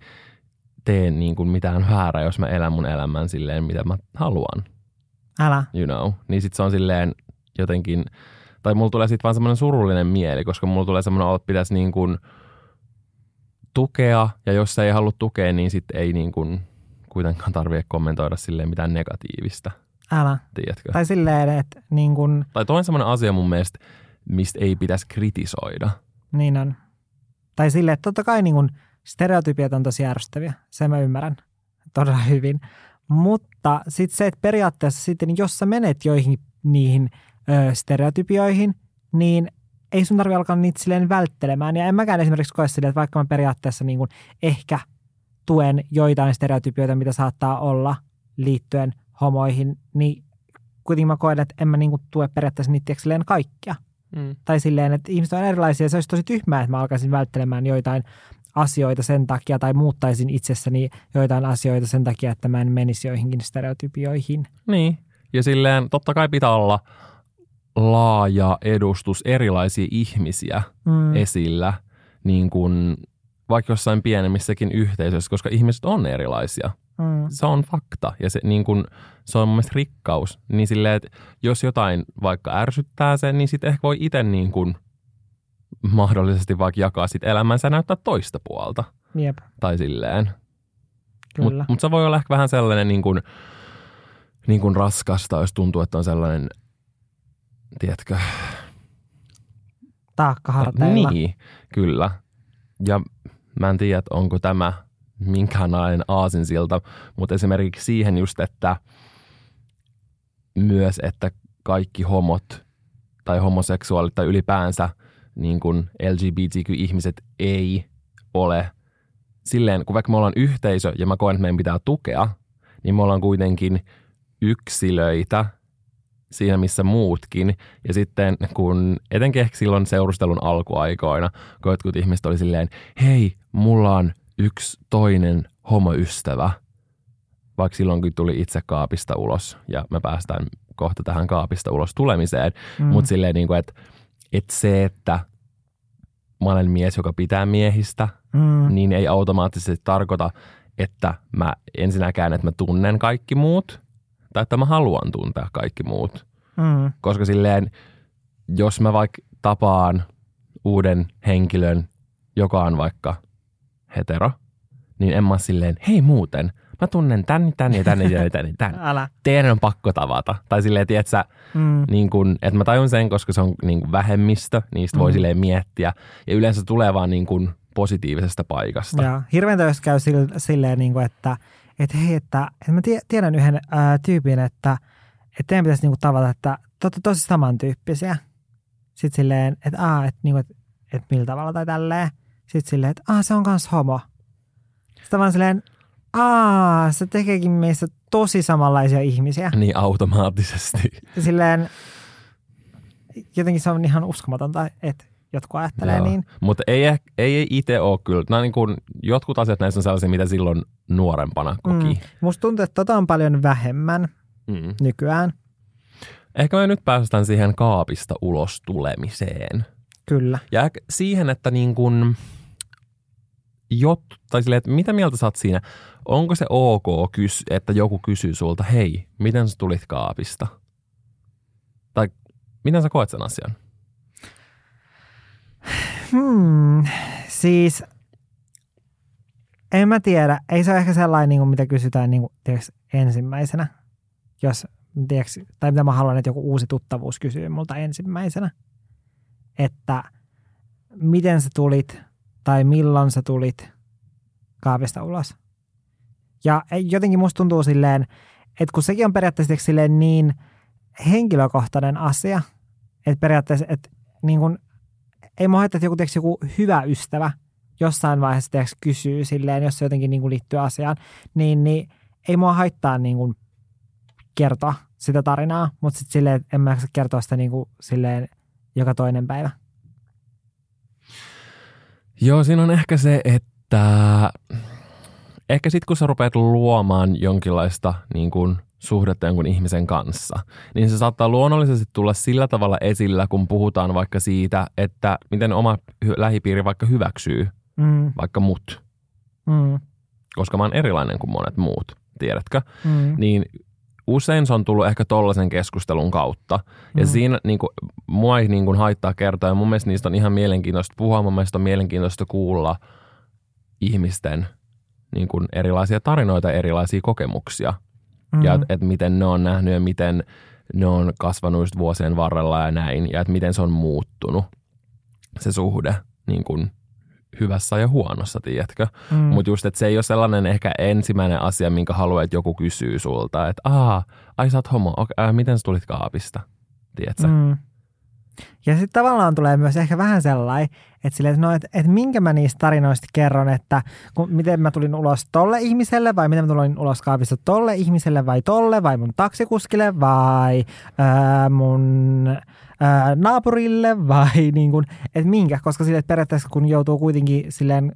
tee niin kuin mitään väärää, jos mä elän mun elämän silleen, mitä mä haluan Älä. you know, niin sit se on silleen jotenkin, tai mulla tulee sitten vaan semmoinen surullinen mieli, koska mulla tulee semmoinen olo, että pitäisi niin kuin tukea, ja jos se ei halua tukea, niin sitten ei niin kuin kuitenkaan tarvitse kommentoida silleen mitään negatiivista, Älä. tiedätkö? Tai, silleen, että niin kun, tai toi on semmoinen asia mun mielestä, mistä ei pitäisi kritisoida. niin on. Tai silleen, että totta kai niin kun stereotypiat on tosi ärsyttäviä. Se mä ymmärrän todella hyvin. Mutta sitten se, että periaatteessa sitten, jos sä menet joihin niihin ö, stereotypioihin, niin ei sun tarvi alkaa niitä silleen välttelemään. Ja en mäkään esimerkiksi koe silleen, että vaikka mä periaatteessa niin kun ehkä tuen joitain stereotypioita, mitä saattaa olla liittyen homoihin, niin kuitenkin mä koen, että en mä niin kuin tue periaatteessa niitä silleen kaikkia. Mm. Tai silleen, että ihmiset on erilaisia. Se olisi tosi tyhmää, että mä alkaisin välttelemään joitain asioita sen takia tai muuttaisin itsessäni joitain asioita sen takia, että mä en menisi joihinkin stereotypioihin. Niin, ja silleen totta kai pitää olla laaja edustus erilaisia ihmisiä Mm. esillä, niin kuin vaikka jossain pienemmissäkin yhteisöissä, koska ihmiset on erilaisia. Mm. Se on fakta ja se, niin kuin, se on mun mielestä rikkaus. Niin silleen, että jos jotain vaikka ärsyttää sen, niin sitten ehkä voi itse niin kuin mahdollisesti vaikka jakaa sit elämänsä näyttää toista puolta. Jep, Tai silleen. Mutta mut se voi olla ehkä vähän sellainen niin kuin, niin kuin raskasta, jos tuntuu, että on sellainen, tiedätkö, Taakka harteilla. Niin, kyllä. Ja mä en tiedä, onko tämä minkäänlainen aasinsilta, mutta esimerkiksi siihen just, että myös, että kaikki homot tai homoseksuaalit tai ylipäänsä niin kuin LGBTQ-ihmiset ei ole silleen, kun vaikka me ollaan yhteisö ja mä koen, että meidän pitää tukea, niin me ollaan kuitenkin yksilöitä siinä, missä muutkin. Ja sitten kun, etenkin ehkä silloin seurustelun alkuaikoina, kun jotkut ihmiset oli silleen, hei, mulla on yksi toinen homoystävä, vaikka silloin kun tuli itse kaapista ulos, ja me päästään kohta tähän kaapista ulos tulemiseen, Mm. mutta silleen, niin kuin, että, että se, että mä olen mies, joka pitää miehistä, Mm. niin ei automaattisesti tarkoita, että mä ensinnäkään, että mä tunnen kaikki muut, tai että mä haluan tuntea kaikki muut. Mm. Koska silleen, jos mä vaikka tapaan uuden henkilön, joka on vaikka hetero, niin en mä silleen, hei muuten, mä tunnen tän, tän ja tän ja tän ja tän. [LAUGHS] Älä. Teidän on pakko tavata. Tai silleen, tiedätkö, Mm. niin kun, että mä tajun sen, koska se on niin kun vähemmistö, niistä voi Mm. silleen miettiä. Ja yleensä tulee vaan niin kun positiivisesta paikasta. Ja hirveäntä, jos käy sille, silleen, niin kuin, että, että hei, että, että mä tie- tiedän yhden ää, tyypin, että, että teidän pitäisi niin kuin, tavata, että te olette tosi samantyyppisiä. Sitten silleen, että, aa, että, niin kuin, että, että millä tavalla tai tälleen. Sitten silleen, että aa, se on kans homo. Sitten vaan silleen, aa, se tekeekin meistä tosi samanlaisia ihmisiä. Niin automaattisesti. Silleen, jotenkin se on ihan uskomatonta, että jotkut ajattelee niin. Mutta ei, ei, ei itse ole kyllä. Nämä niin kuin, jotkut asiat näissä on sellaisia, mitä silloin nuorempana koki. Mm. Musta tuntuu, että tota on paljon vähemmän mm. nykyään. Ehkä me nyt päästään siihen kaapista ulos tulemiseen. Kyllä. Ja siihen, että niin kuin, jot, tai silleen, että mitä mieltä sä oot siinä? Onko se ok, että joku kysyy sulta, hei, miten sä tulit kaapista? Tai miten sä koet sen asian? Hmm, siis en mä tiedä. Ei se ole ehkä sellainen, niin kuin mitä kysytään niin kuin, tiiäks, ensimmäisenä. Jos, tiiäks, tai mitä mä haluan, että joku uusi tuttavuus kysyy multa ensimmäisenä. Että miten sä tulit tai milloin sä tulit kaapista ulos. Ja jotenkin musta tuntuu silleen, että kun sekin on periaatteessa silleen niin henkilökohtainen asia, että periaatteessa, että niin kun, ei mä että joku, joku hyvä ystävä jossain vaiheessa tiiäks, kysyy silleen, jos se jotenkin niin kuin liittyy asiaan, niin, niin ei mua haittaa niin kuin kertoa sitä tarinaa, mutta sitten silleen, en mä kertoa sitä niin kuin silleen joka toinen päivä. Joo, siinä on ehkä se, että ehkä sitten kun sä rupeat luomaan jonkinlaista niin kuin suhdetta jonkun ihmisen kanssa, niin se saattaa luonnollisesti tulla sillä tavalla esillä, kun puhutaan vaikka siitä, että miten oma lähipiiri vaikka hyväksyy mm. vaikka mut. Mm. Koska mä oon erilainen kuin monet muut, tiedätkö? Mm. Niin usein se on tullut ehkä tollaisen keskustelun kautta. Ja mm. siinä niin kuin, mua ei niin kuin, haittaa kertoa. Ja mun mielestä niistä on ihan mielenkiintoista puhua. Mun mielestä on mielenkiintoista kuulla ihmisten niin kuin, erilaisia tarinoita, erilaisia kokemuksia. Mm. Ja että et miten ne on nähnyt ja miten ne on kasvanut just vuosien varrella ja näin. Ja että miten se on muuttunut, se suhde niin kuin, hyvässä ja huonossa, tiedätkö? Mm. Mutta just, että se ei ole sellainen ehkä ensimmäinen asia, minkä haluaa, että joku kysyy sulta, että aa, ai sä oot homo, okay, äh, miten sä tulit kaapista, tiedätkö? Mm. Ja sitten tavallaan tulee myös ehkä vähän sellainen, että, sille, että, no, että, että minkä mä niistä tarinoista kerron, että kun, miten mä tulin ulos tolle ihmiselle vai miten mä tulin ulos kaapista tolle ihmiselle vai tolle vai mun taksikuskille vai ää, mun ää, naapurille vai [LAUGHS] niin kuin, että minkä, koska sille, periaatteessa kun joutuu kuitenkin silleen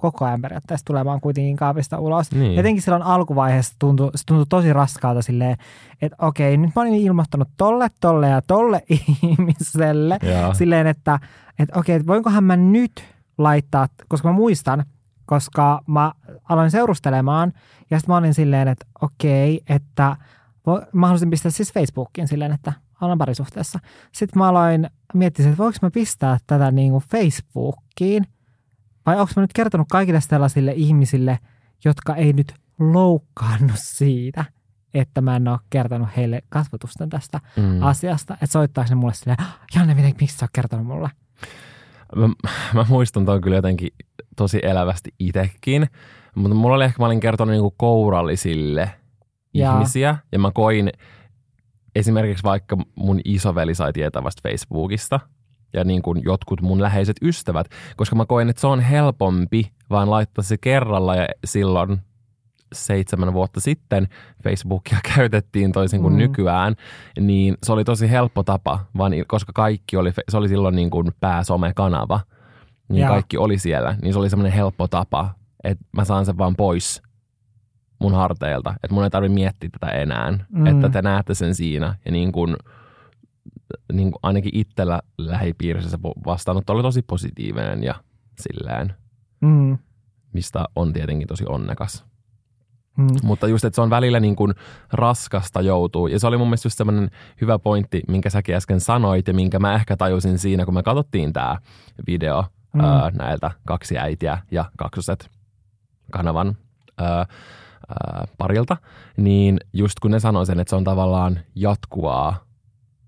koko ajan periaatteessa tulemaan kuitenkin kaapista ulos. Niin. Jotenkin silloin alkuvaiheessa tuntui, se tuntui tosi raskaalta silleen, että okei, nyt mä olin ilmoittanut tolle, tolle ja tolle [LAUGHS] ihmiselle. Ja. Silleen, että, että okei, että voinkohan mä nyt laittaa, koska mä muistan, koska mä aloin seurustelemaan ja sitten mä olin silleen, että okei, että mä halusin pistää siis Facebookiin silleen, että olen parisuhteessa. Sitten mä aloin miettiä, että voinko mä pistää tätä niin kuin Facebookiin – vai onko mä nyt kertonut kaikille sellaisille ihmisille, jotka ei nyt loukkaannut siitä, että mä en ole kertonut heille kasvatusten tästä mm. asiasta. Että soittaako ne mulle silleen, ah, Janne, miten, miksi sä oot kertonut mulle? Mä, mä muistan tuon kyllä jotenkin tosi elävästi itsekin. Mutta mulla oli ehkä, mä olin kertonut niinku kourallisille ja. ihmisiä. Ja mä koin esimerkiksi vaikka mun isoveli sai tietää vasta Facebookista – ja niin kuin jotkut mun läheiset ystävät, koska mä koen, että se on helpompi vaan laittaa se kerralla ja silloin seitsemän vuotta sitten Facebookia [LAUGHS] käytettiin toisin kuin mm. nykyään, niin se oli tosi helppo tapa, vaan koska kaikki oli, se oli silloin niin kuin pääsomekanava, niin ja. kaikki oli siellä, niin se oli semmoinen helppo tapa, että mä saan sen vaan pois mun harteilta, että mun ei tarvitse miettiä tätä enää, mm. että te näette sen siinä ja niin kuin – niin kuin ainakin itsellä lähipiirissä vastaanotto oli tosi positiivinen ja silleen, mm. mistä on tietenkin tosi onnekas. Mm. Mutta just, että se on välillä niin kuin raskasta joutuu. Ja se oli mun mielestä just semmoinen hyvä pointti, minkä säkin äsken sanoit ja minkä mä ehkä tajusin siinä, kun me katsottiin tämä video mm. ää, näiltä kaksi äitiä ja kaksoset kanavan ää, ää, parilta. Niin just kun ne sanoi sen, että se on tavallaan jatkuvaa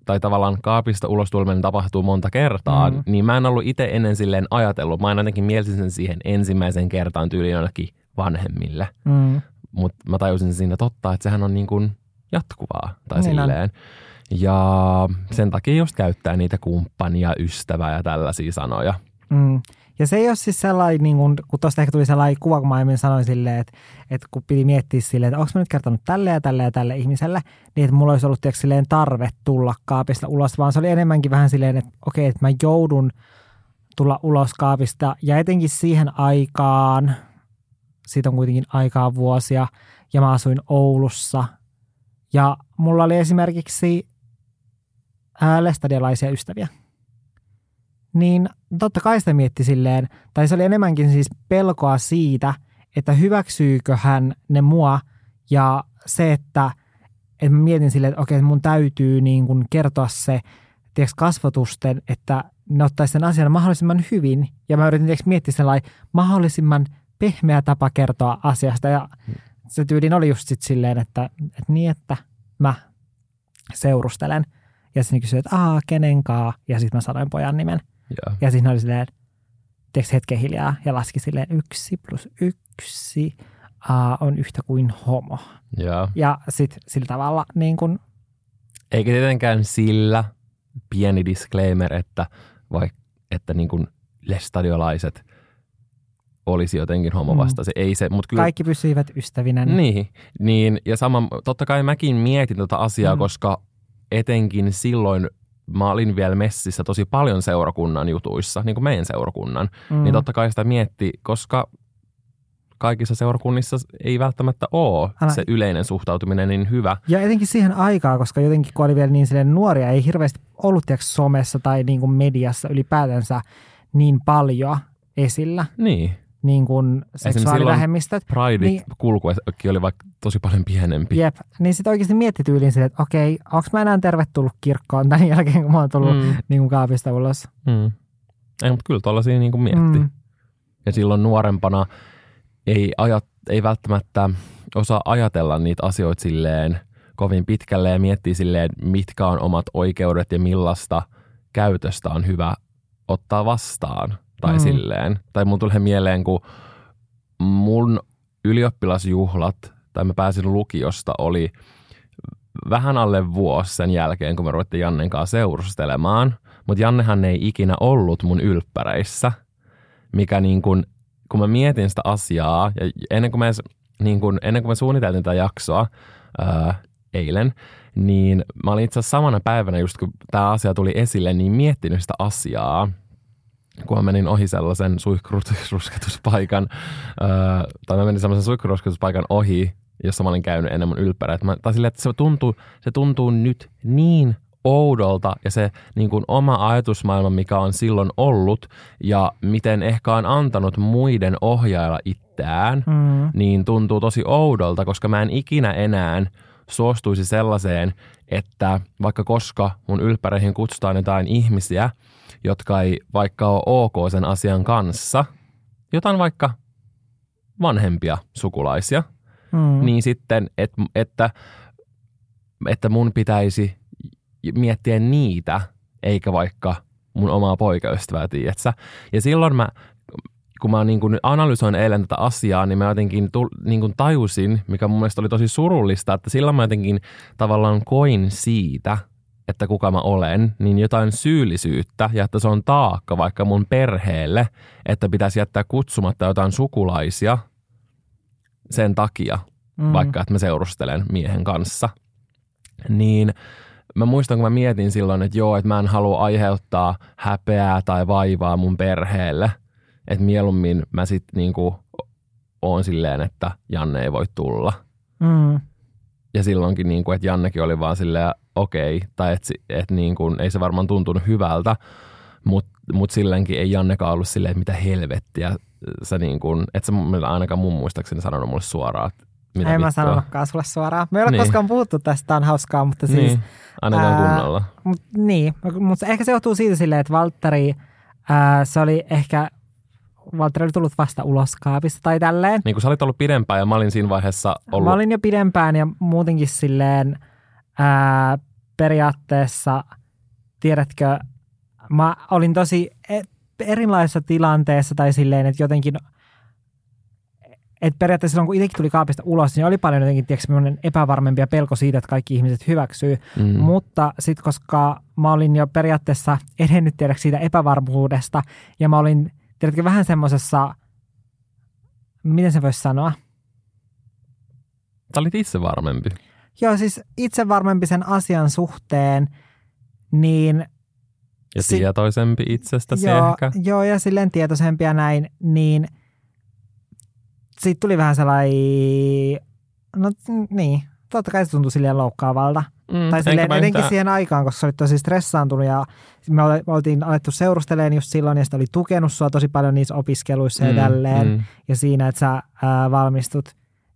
tai tavallaan kaapista ulos tuleminen tapahtuu monta kertaa, mm. niin mä en ollut itse ennen silleen ajatellut. Mä ainakin mielisin sen siihen ensimmäisen kertaan tyyliin jonnekin vanhemmille. Mm. Mutta mä tajusin siinä totta, että sehän on niin kuin jatkuvaa tai niin silleen. On. Ja sen takia just käyttää niitä kumppania, ystävää ja tällaisia sanoja. Mm. Ja se ei ole siis sellainen, niin kun, kun tuosta ehkä tuli sellainen kuva, kun mä aiemmin sanoin silleen, että, että kun piti miettiä silleen, että onko mä nyt kertonut tälle ja tälle ja tälle ihmiselle, niin että mulla olisi ollut tiedätkö, silleen tarve tulla kaapista ulos, vaan se oli enemmänkin vähän silleen, että okei, että mä joudun tulla ulos kaapista. Ja etenkin siihen aikaan, siitä on kuitenkin aikaa vuosia, ja mä asuin Oulussa. Ja mulla oli esimerkiksi ää, lestadialaisia ystäviä. Niin totta kai sitä mietti silleen, tai se oli enemmänkin siis pelkoa siitä, että hyväksyykö hän ne mua ja se, että, että mä mietin silleen, että okei, mun täytyy niin kuin kertoa se tiedätkö, kasvotusten, että ne ottaisi sen asian mahdollisimman hyvin. Ja mä yritin tiedätkö, miettiä sellainen mahdollisimman pehmeä tapa kertoa asiasta. Ja se tyylin oli just sit silleen, että, että niin, että mä seurustelen. Ja sitten kysyi, että aa, kenenkaa? Ja sitten mä sanoin pojan nimen. Joo. Ja siinä oli silleen, tiedätkö, hetken hiljaa ja laski silleen yksi plus yksi aa, on yhtä kuin homo. Joo. Ja sitten sillä tavalla niin kun, Eikä tietenkään sillä pieni disclaimer, että, vaik, että niin kuin lestadiolaiset olisi jotenkin homovastaisia. Ei se, mutta kyllä... kaikki pysyivät ystävinä. Niin, niin, ja sama, totta kai mäkin mietin tota asiaa, Mm. mm. koska etenkin silloin mä olin vielä messissä tosi paljon seurakunnan jutuissa, niin kuin meidän seurakunnan. Mm. Mm. Niin totta kai sitä mietti, koska kaikissa seurakunnissa ei välttämättä ole Älä- se yleinen suhtautuminen niin hyvä. Ja etenkin siihen aikaan, koska jotenkin kun oli vielä niin silleen nuoria, ei hirveästi ollut tiedätkö, somessa tai niin kuin mediassa ylipäätänsä niin paljon esillä, Niin, niin kuin seksuaalivähemmistöt. Pride Niin. kulkuekin oli vaikka tosi paljon pienempi. Jep, niin sitten oikeasti mietti tyyliin silleen, että okei, onko mä enää tervetullut kirkkoon tämän jälkeen, kun mä oon tullut mm. Niin kuin kaapista ulos. mm. Ei, mutta kyllä tuollaisia niin kuin mietti. Mm. Mm. Ja silloin nuorempana ei, ajat, ei välttämättä osaa ajatella niitä asioita silleen kovin pitkälle ja miettiä silleen, mitkä on omat oikeudet ja millaista käytöstä on hyvä ottaa vastaan. Tai Mm. silleen. Tai mun tulee mieleen, kun mun ylioppilasjuhlat, tai mä pääsin lukiosta, oli vähän alle vuosi sen jälkeen, kun me ruvettiin Jannen kanssa seurustelemaan. Mutta Jannehan ei ikinä ollut mun ylppäreissä, mikä niin kun, kun mä mietin sitä asiaa, ja ennen kuin me, edes- niin kun, ennen kuin me suunniteltiin tätä jaksoa ää, eilen, niin mä olin itse asiassa samana päivänä, just kun tämä asia tuli esille, niin miettinyt sitä asiaa, kun mä menin ohi sellaisen suihkurusketuspaikan, öö, tai mä menin sellaisen suihkurusketuspaikan ohi, jossa mä olin käynyt ennen mun ylppäreitä. Mä, tai silleen, että se tuntuu, se tuntuu nyt niin oudolta ja se niin kuin oma ajatusmaailma, mikä on silloin ollut ja miten ehkä on antanut muiden ohjailla itseään, Mm. niin tuntuu tosi oudolta, koska mä en ikinä enää suostuisi sellaiseen, että vaikka koska mun ylppäreihin kutsutaan jotain ihmisiä, jotka ei vaikka ole ok sen asian kanssa, jotain vaikka vanhempia sukulaisia, Mm. niin sitten, et, että, että mun pitäisi miettiä niitä, eikä vaikka mun omaa poikaystävää, tiedätkö? Ja silloin mä, kun mä niin kuin analysoin eilen tätä asiaa, niin mä jotenkin tul, niin kuin tajusin, mikä mun mielestä oli tosi surullista, että silloin mä jotenkin tavallaan koin siitä, että kuka mä olen, niin jotain syyllisyyttä ja että se on taakka vaikka mun perheelle, että pitäisi jättää kutsumatta jotain sukulaisia sen takia, Mm. vaikka että mä seurustelen miehen kanssa. Niin mä muistan, kun mä mietin silloin, että joo, että mä en halua aiheuttaa häpeää tai vaivaa mun perheelle. Että mieluummin mä sit niinku oon silleen, että Janne ei voi tulla. Mm. Ja silloinkin, niinku, että Jannekin oli vaan silleen, okei, tai että et niinku, ei se varmaan tuntunut hyvältä, mutta mut silläkin ei Jannekaan ollut silleen, että mitä helvettiä sä niinku, et sä ainakaan mun muistaakseni sanonut mulle suoraan, että mitä en mä vittua. sanonutkaan sulle suoraan. Me ei ole Niin. koskaan puhuttu tästä, tää on hauskaa, mutta siis Niin, ainakaan ää, kunnolla. Mut, niin, mutta ehkä se johtuu siitä silleen, että Valtteri, ää, se oli ehkä, Valtteri oli tullut vasta ulos kaapista tai tälleen. Niin kun sä olit ollut pidempään ja mä olin siinä vaiheessa ollut... Mä olin jo pidempään ja muutenkin silleen ää, periaatteessa, tiedätkö, mä olin tosi e- erilaisessa tilanteessa tai silleen, että jotenkin että periaatteessa silloin, kun itsekin tuli kaapista ulos, niin oli paljon jotenkin tiedätkö, epävarmempi ja pelko siitä, että kaikki ihmiset hyväksyy. Mm. Mutta sitten koska mä olin jo periaatteessa edennyt tiedätkö, siitä epävarmuudesta ja mä olin tiedätkö, vähän semmoisessa, miten se voisi sanoa? Sä olit itse varmempi. Joo, siis itse varmempi sen asian suhteen, niin Ja Si- tietoisempi itsestäsi joo, ehkä. Joo, ja silleen tietoisempia näin, niin siitä tuli vähän sellainen, no niin, totta kai se tuntui silleen loukkaavalta. Mm, tai silleen etenkin yhtään- siihen aikaan, koska sä olit tosi stressaantunut ja me oltiin alettu seurusteleen just silloin ja sitä oli tukenut sua tosi paljon niissä opiskeluissa ja tälleen. Mm, Ja siinä, että sä ää, valmistut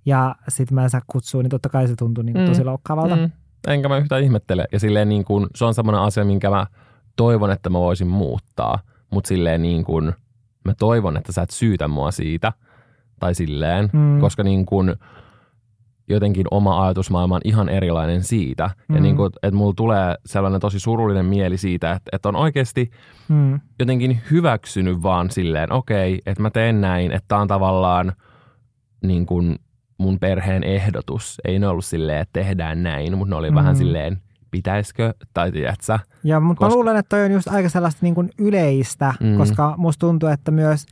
ja sit mä en saa kutsua, niin totta kai se tuntui niin Mm. tosi loukkaavalta. mm. Enkä mä yhtään ihmettele. Ja silleen niin kuin, se on semmoinen asia, minkä mä toivon, että mä voisin muuttaa. Mutta silleen niin kuin, mä toivon, että sä et syytä mua siitä. Tai silleen, Mm. koska niin kuin, jotenkin oma ajatusmaailma on ihan erilainen siitä. Ja Mm. niin kuin, että mulla tulee sellainen tosi surullinen mieli siitä, että, että on oikeasti Mm. jotenkin hyväksynyt vaan silleen, okei, että mä teen näin, että tää on tavallaan niin kuin mun perheen ehdotus. Ei ne ollut silleen, että tehdään näin, mutta ne oli mm. vähän silleen, pitäisikö, tai tiedätkö Ja, mutta Koska- mä luulen, että toi on just aika sellaista niin kuin yleistä, Mm. koska musta tuntuu, että myös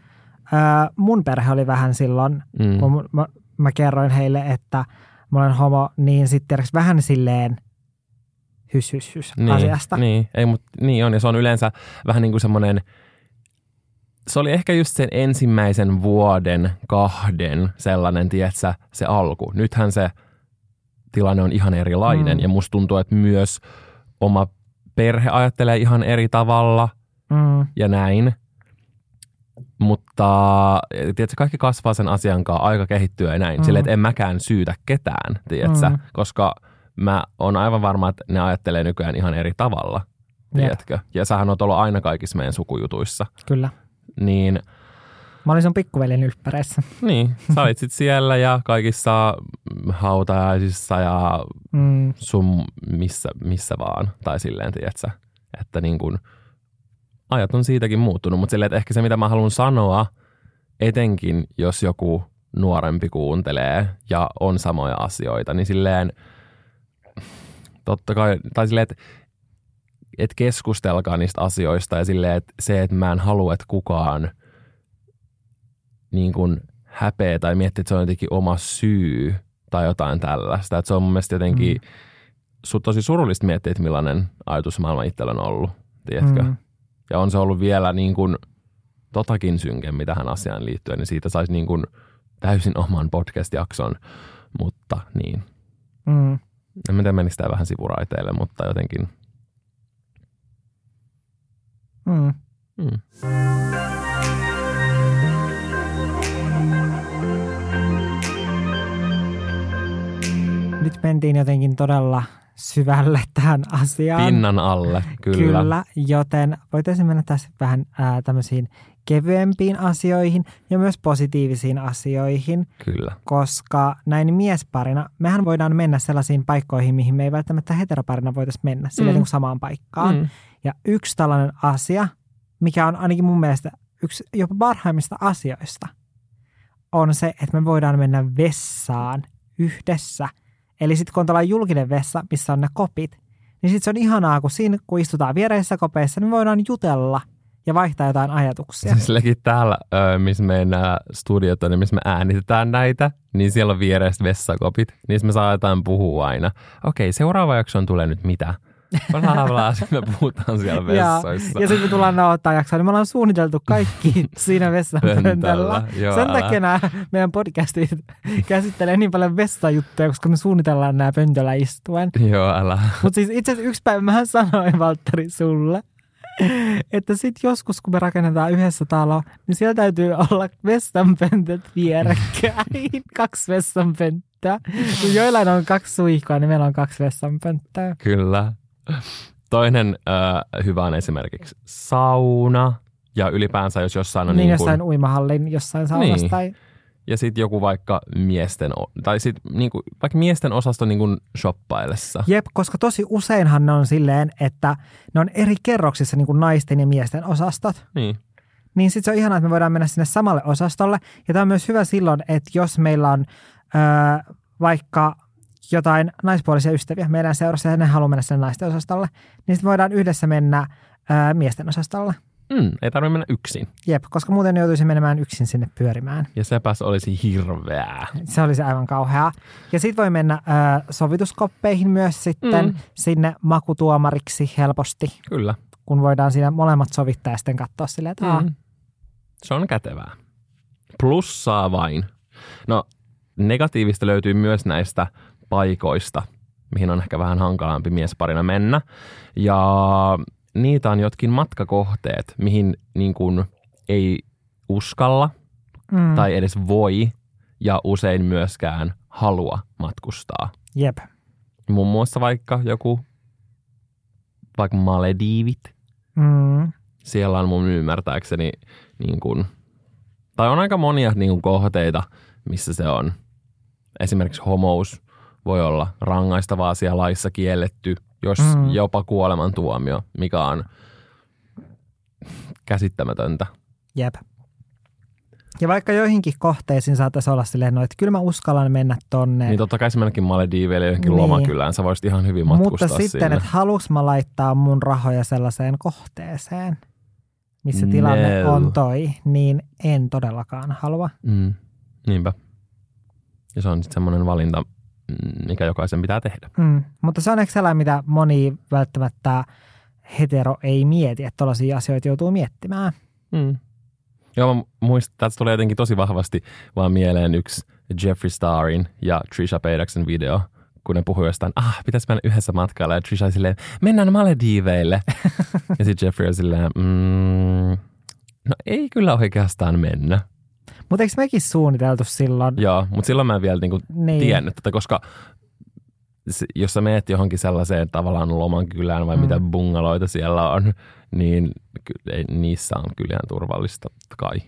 ää, mun perhe oli vähän silloin, mm. kun mä, mä kerroin heille, että mä olen homo, niin sitten vähän silleen hys, hys, hys niin, asiasta. Niin, ei, mut, niin on, ja se on yleensä vähän niin kuin semmoinen, se oli ehkä just sen ensimmäisen vuoden, kahden sellainen, tiedätkö, se alku. Nythän se tilanne on ihan erilainen, Mm. ja musta tuntuu, että myös oma perhe ajattelee ihan eri tavalla Mm, ja näin. Mutta tiedätkö, kaikki kasvaa sen asian kanssa, aika kehittyy ja näin. Mm. Silleen, että en mäkään syytä ketään, tiedätkö? Mm. Koska mä oon aivan varma, että ne ajattelee nykyään ihan eri tavalla, tiedätkö? Ja sähän oot ollut aina kaikissa meidän sukujutuissa. kyllä. Niin, Mä olin sun pikkuveljen ylppäreissä. niin sä olit [LAUGHS] sit siellä ja kaikissa hautajaisissa ja Mm, sun missä, missä vaan. Tai silleen, tiedätkö? Että niin kun, ajat on siitäkin muuttunut, mutta silleen, että ehkä se mitä mä haluan sanoa, etenkin jos joku nuorempi kuuntelee ja on samoja asioita, niin silleen, totta kai, tai silleen, että et keskustelkaa niistä asioista ja silleen, että se, että mä en halua, että kukaan niin kuin häpeä tai miettii, että se on jotenkin oma syy tai jotain tällaista. Että se on mun mielestä jotenkin mm. su, tosi surullista miettiä, että millainen ajatusmaailma itsellä on ollut, tiedätkö? Mm. Ja on se ollut vielä niin kuin totakin synkemmin tähän asiaan liittyen, niin siitä saisi niin kuin täysin oman podcast-jakson, mutta niin. mm. En tiedä, menikö tämä vähän sivuraiteille, mutta jotenkin. Mm. Mm. Nyt mentiin jotenkin todella syvälle tähän asiaan. Pinnan alle, kyllä. Kyllä, joten voitaisiin mennä tässä vähän ää, tämmöisiin kevyempiin asioihin ja myös positiivisiin asioihin, Kyllä. koska näin miesparina mehän voidaan mennä sellaisiin paikkoihin, mihin me ei välttämättä heteroparina voitaisiin mennä, Mm. niin samaan paikkaan. Mm. Ja yksi tällainen asia, mikä on ainakin mun mielestä yksi jopa parhaimmista asioista, on se, että me voidaan mennä vessaan yhdessä. Eli sitten kun on tällainen julkinen vessa, missä on ne kopit, niin sitten se on ihanaa, kun siinä kun istutaan viereisissä kopeissa, niin voidaan jutella ja vaihtaa jotain ajatuksia. Silläkin täällä, missä meidän studiot on, niin missä me äänitetään näitä, niin siellä on viereistä vessakopit. Niissä me saadaan puhua aina. Okei, seuraava jakson tulee nyt mitä? Bla, sitten me puhutaan siellä Ja, vessoissa. ja sitten me tullaan nauhoittaa jaksoa, niin me ollaan suunniteltu kaikki [LAUGHS] siinä vessan joo, Sen takia nämä meidän podcastit [LAUGHS] käsittelee niin paljon vessajuttuja, koska me suunnitellaan nämä pöntöllä istuen. Joo, älä. Mutta siis itse asiassa yksi päivä mä sanoin, Valtteri, sulle, että sitten joskus, kun me rakennetaan yhdessä talo, niin siellä täytyy olla vessanpöntöt vierekkäin. [LAUGHS] kaksi vessanpönttöä. Kun joillain on kaksi suihkoa, niin meillä on kaksi vessanpönttöä. Kyllä. Toinen ö, hyvä on esimerkiksi sauna. Ja ylipäänsä, jos jossain on niin, niin kuin, jossain uimahallin, jossain saunassa Niin. tai... ja sitten joku vaikka miesten, tai sit niin kuin, vaikka miesten osasto niin kuin shoppaillessa. Jep, koska tosi useinhan ne on silleen, että ne on eri kerroksissa niin kuin naisten ja miesten osastot. Niin. Niin sitten se on ihanaa, että me voidaan mennä sinne samalle osastolle. Ja tämä on myös hyvä silloin, että jos meillä on öö, vaikka jotain naispuolisia ystäviä meidän seurassa ja ne haluaa mennä sinne naisten osastolle, niin sitten voidaan yhdessä mennä öö, miesten osastolle. Mm, ei tarvitse mennä yksin. Jep, koska muuten joutuisi menemään yksin sinne pyörimään. Ja sepäs olisi hirveää. Se olisi aivan kauheaa. Ja sitten voi mennä ö, sovituskoppeihin myös sitten Mm. sinne makutuomariksi helposti. Kyllä. kun voidaan siinä molemmat sovittaa ja sitten katsoa silleen, että mm. Mm. Se on kätevää. Plussaa vain. No, negatiivista löytyy myös näistä paikoista, mihin on ehkä vähän hankalampi miesparina mennä. Ja niitä on jotkin matkakohteet, mihin niin kuin ei uskalla mm. tai edes voi ja usein myöskään halua matkustaa. Jep. Muun muassa vaikka joku, vaikka Malediivit. Mm. Siellä on mun ymmärtääkseni niin kuin, tai on aika monia niin kuin kohteita, missä se on. Esimerkiksi homous voi olla rangaistavaa asia laissa kielletty, jos Mm. jopa kuolemantuomio, mikä on käsittämätöntä. Jep. Ja vaikka joihinkin kohteisiin saattaisi olla silleen, no, että kyllä mä uskallan mennä tonne. Niin totta kai se mennäkin Malediiveille johonkin Niin. lomakylään. Sä voisit ihan hyvin Mutta matkustaa sitten, sinne. että haluuks mä laittaa mun rahoja sellaiseen kohteeseen, missä tilanne No. on toi, niin en todellakaan halua. Mm. Niinpä. Ja se on sitten semmoinen valinta, mikä jokaisen pitää tehdä. Mm. Mutta se on ehkä sellainen, mitä moni välttämättä hetero ei mieti, että tällaisia asioita joutuu miettimään. Mm. Joo, mä muistan, että tästä tulee jotenkin tosi vahvasti vaan mieleen yksi Jeffree Starin ja Trisha Paytaksen video, kun ne puhui jostain, ah, pitäisi mennä yhdessä matkalla, ja Trisha silleen, mennään Malediiveille. [LAUGHS] ja sitten Jeffrey on silleen, mm, no ei kyllä oikeastaan mennä. Mutta eikö mekin suunniteltu silloin? Joo, mutta silloin mä en vielä niinku Niin. tiennyt tätä, koska jos sä meet johonkin sellaiseen tavallaan loman kylään vai Mm. mitä bungaloita siellä on, niin ei, niissä on kyllä ihan turvallista kai.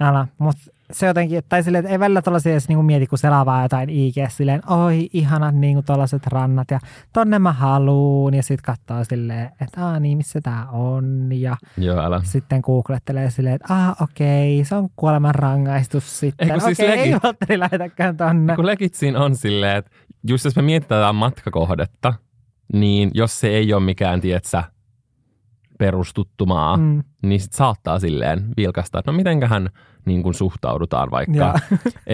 Älä, mutta se jotenkin, tai silleen, että ei välillä tällaisia edes niinku mieti, kun selaa jotain IG, silleen, oi ihanat niinku tällaiset rannat ja tonne mä haluun ja sitten katsoo silleen, että aa niin, missä tää on ja Joo, älä. sitten googlettelee silleen, että ah okei, se on kuoleman rangaistus sitten. Eikö siis okei, ei legit? Valtteri lähetäkään tonne. Kun legit siinä on silleen, että just jos me mietitään matkakohdetta, niin jos se ei ole mikään, tietsä, perustuttumaa, mm. Niin sit saattaa silleen vilkasta, että no mitenköhän niin kuin suhtaudutaan vaikka ja,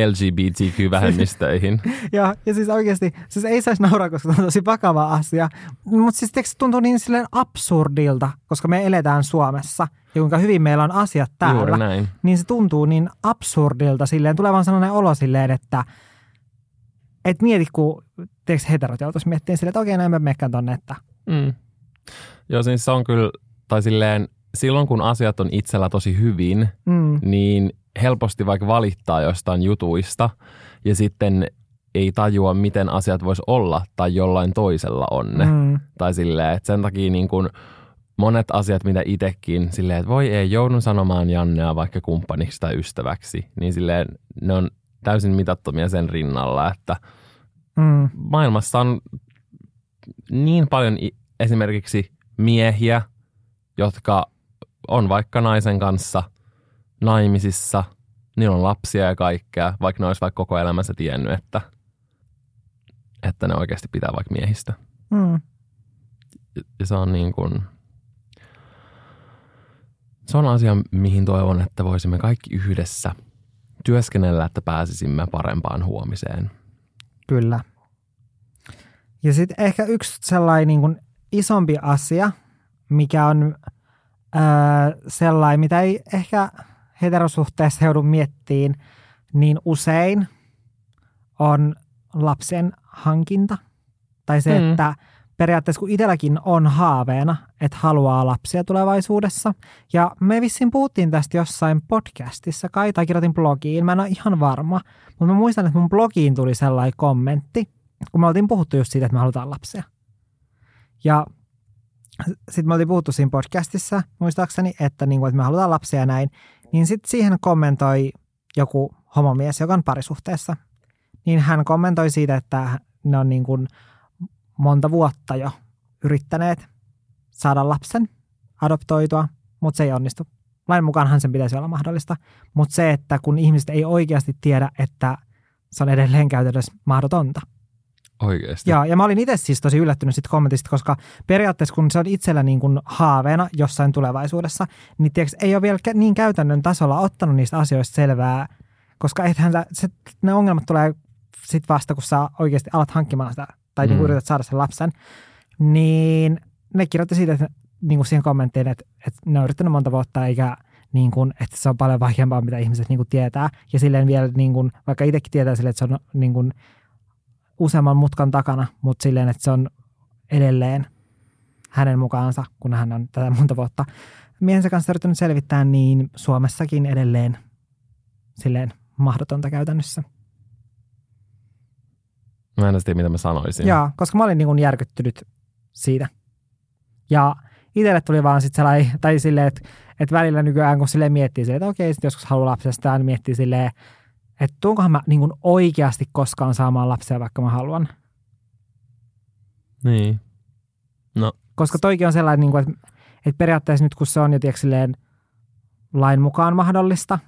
LGBTQ-vähemmistöihin. [LAUGHS] [LAUGHS] ja, ja siis oikeasti, siis ei saisi nauraa, koska se on tosi vakava asia. Mutta siis se tuntuu niin silleen absurdilta, koska me eletään Suomessa ja kuinka hyvin meillä on asiat täällä. Juuri näin. niin se tuntuu niin absurdilta silleen, tulee vaan sellainen olo silleen, että et mieti, kun tiedätkö, heterot joutuisi miettimään silleen, että okei, näin mä menekään tonne, että Mm. Joo, siis se on kyllä, tai silleen, silloin kun asiat on itsellä tosi hyvin, mm, niin helposti vaikka valittaa jostain jutuista ja sitten ei tajua, miten asiat vois olla tai jollain toisella on. Ne. mm, Tai silleen, että sen takia niin kun monet asiat, mitä itsekin silleen, että voi ei, joudun sanomaan Jannea vaikka kumppaniksi tai ystäväksi, niin silleen ne on täysin mitattomia sen rinnalla, että mm, maailmassa on niin paljon esimerkiksi miehiä, jotka on vaikka naisen kanssa naimisissa, niillä on lapsia ja kaikkea, vaikka ne olisi vaikka koko elämänsä tiennyt, että, että ne oikeasti pitää vaikka miehistä. mm. Ja se on niin kuin, se on asia, mihin toivon, että voisimme kaikki yhdessä työskennellä, että pääsisimme parempaan huomiseen. Kyllä. Ja sitten ehkä yksi sellainen niin kuin isompi asia, mikä on ää, sellainen, mitä ei ehkä heterosuhteessa joudu miettiin niin usein, on lapsen hankinta. Tai se, mm. että periaatteessa kun itselläkin on haaveena, että haluaa lapsia tulevaisuudessa. Ja me vissiin puhuttiin tästä jossain podcastissa kai, tai kirjoitin blogiin. Mä en ole ihan varma, mutta mä muistan, että mun blogiin tuli sellainen kommentti, kun me oltiin puhuttu just siitä, että me halutaan lapsia. Ja sitten me oltiin puhuttu siinä podcastissa, muistaakseni, että, niin kuin, että me halutaan lapsia ja näin. Niin sitten siihen kommentoi joku homomies, joka on parisuhteessa. Niin hän kommentoi siitä, että ne on niin kuin monta vuotta jo yrittäneet saada lapsen adoptoitua, mutta se ei onnistu. Lain mukaanhan sen pitäisi olla mahdollista, mutta se, että kun ihmiset ei oikeasti tiedä, että se on edelleen käytännössä mahdotonta. Oikeasti. Ja, ja mä olin itse siis tosi yllättynyt siitä kommentista, koska periaatteessa kun se on itsellä niin kuin haaveena jossain tulevaisuudessa, niin tiiäks, ei ole vielä niin käytännön tasolla ottanut niistä asioista selvää, koska ethän sä, se, ne ongelmat tulee sitten vasta, kun sä oikeasti alat hankkimaan sitä, tai mm. niin Mm. yrität saada sen lapsen, niin ne kirjoitti siitä, että niin kuin siihen kommenttiin, että, että ne on yrittänyt monta vuotta eikä niin kuin, että se on paljon vaikeampaa, mitä ihmiset niin kuin tietää. Ja silleen vielä, niin kuin, vaikka itsekin tietää silleen, että se on niin kuin, useamman mutkan takana, mutta silleen, että se on edelleen hänen mukaansa, kun hän on tätä monta vuotta miehensä kanssa yrittänyt selvittää, niin Suomessakin edelleen silleen mahdotonta käytännössä. Mä en tiedä, mitä mä sanoisin. Joo, koska mä olin niin kuin järkyttynyt siitä. Ja itselle tuli vaan sitten sellainen, tai silleen, että, että välillä nykyään kun sille miettii silleen, että okei, sitten joskus haluaa lapsesta, niin miettii silleen, että tuunkohan mä niin oikeasti koskaan saamaan lapsia, vaikka mä haluan. Niin. No, Koska toikin on sellainen, niin kuin, että, että periaatteessa nyt kun se on jo tiedätkö, silleen, lain mukaan mahdollista,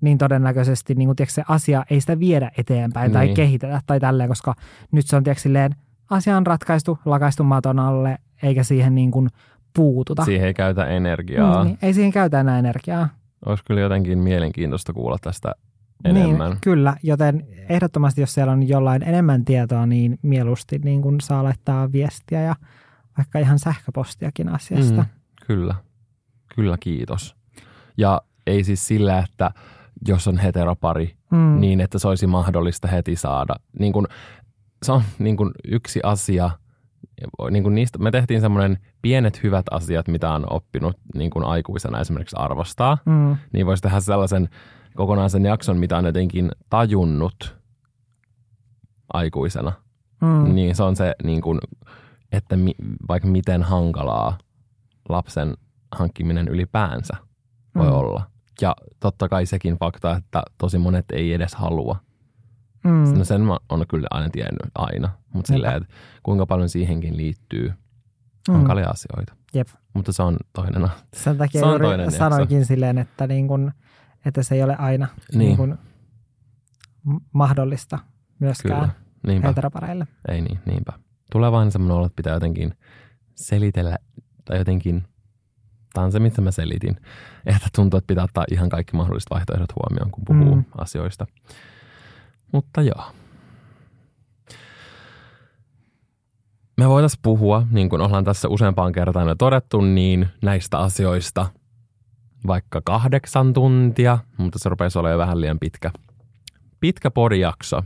niin todennäköisesti niin kuin, tiedätkö, se asia ei sitä viedä eteenpäin tai Niin. kehitetä tai tälleen, koska nyt se on tiedätkö, silleen, asia on ratkaistu, lakaistu maton alle, eikä siihen niin kuin, puututa. siihen ei käytä energiaa. Mm, niin, ei siihen käytä enää energiaa. Olisi kyllä jotenkin mielenkiintoista kuulla tästä enemmän. Niin, kyllä, joten ehdottomasti jos siellä on jollain enemmän tietoa, niin mieluusti niin kun saa laittaa viestiä ja vaikka ihan sähköpostiakin asiasta. Mm, kyllä. Kyllä, kiitos. Ja ei siis sillä, että jos on heteropari, Mm. niin että se olisi mahdollista heti saada. Niin kun, se on niin kun yksi asia, niin kun niistä, me tehtiin semmoinen pienet hyvät asiat, mitä on oppinut niin kun aikuisena esimerkiksi arvostaa. Mm. Niin voisi tehdä sellaisen kokonaisen jakson, mitä on jotenkin tajunnut aikuisena. Mm. Niin se on se, niin kun, että mi, vaikka miten hankalaa lapsen hankkiminen ylipäänsä voi Mm. olla. Ja totta kai sekin fakta, että tosi monet ei edes halua. Mm. No sen mä oon kyllä aina tiennyt aina. Mutta silleen, että kuinka paljon siihenkin liittyy Mm. hankalia asioita. Jep. Mutta se on toinen Sen takia Se on toinen jakso. sanoinkin silleen, että, niin kun, että se ei ole aina Niin. niin. kun, m- mahdollista myöskään Kyllä. Heteropareille. Ei niin, niinpä. Tulee vaan semmoinen olo, että pitää jotenkin selitellä tai jotenkin, tämä on se, mitä mä selitin, [LAUGHS] että tuntuu, että pitää ottaa ihan kaikki mahdolliset vaihtoehdot huomioon, kun puhuu Mm. asioista. Mutta joo. Me voitaisiin puhua, niin kuin ollaan tässä useampaan kertaan jo todettu, niin näistä asioista vaikka kahdeksan tuntia, mutta se rupeaa olemaan jo vähän liian pitkä. Pitkä podijakso,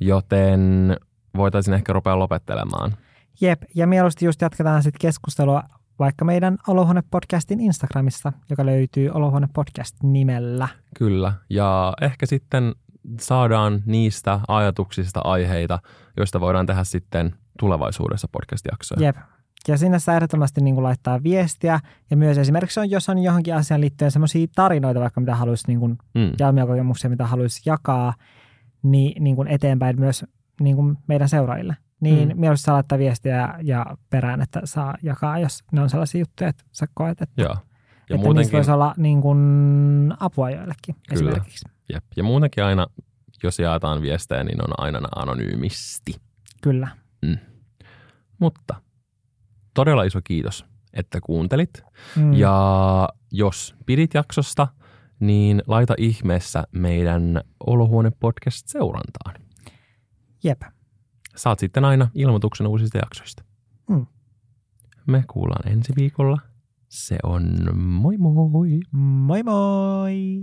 joten voitaisiin ehkä rupea lopettelemaan. Jep, ja mieluusti just jatketaan sitten keskustelua vaikka meidän Olohuone-podcastin Instagramissa, joka löytyy Olohuone-podcast nimellä. Kyllä, ja ehkä sitten saadaan niistä ajatuksista aiheita, joista voidaan tehdä sitten tulevaisuudessa podcast-jaksoja. Jep. Ja sinne saa ehdottomasti niin kuin laittaa viestiä. Ja myös esimerkiksi on, jos on johonkin asiaan liittyen sellaisia tarinoita, vaikka mitä haluaisi niin kuin, Mm, ja kokemuksia, mitä haluaisi jakaa, niin, niin kuin eteenpäin myös niin kuin meidän seuraajille. Niin Mm. mm. mieluusti saa laittaa viestiä ja perään, että saa jakaa, jos ne on sellaisia juttuja, että sä koet, että, joo. Ja että niistä muutenkin, voisi olla niin kuin apua joillekin Kyllä. esimerkiksi. jep. ja muutenkin aina, jos jaetaan viestejä, niin on aina anonyymisti. Kyllä. Mutta todella iso kiitos, että kuuntelit. Mm. Ja jos pidit jaksosta, niin laita ihmeessä meidän Olohuone podcast seurantaan. Jep. Saat sitten aina ilmoituksen uusista jaksoista. Mm. Me kuullaan ensi viikolla. Se on moi moi! Moi moi!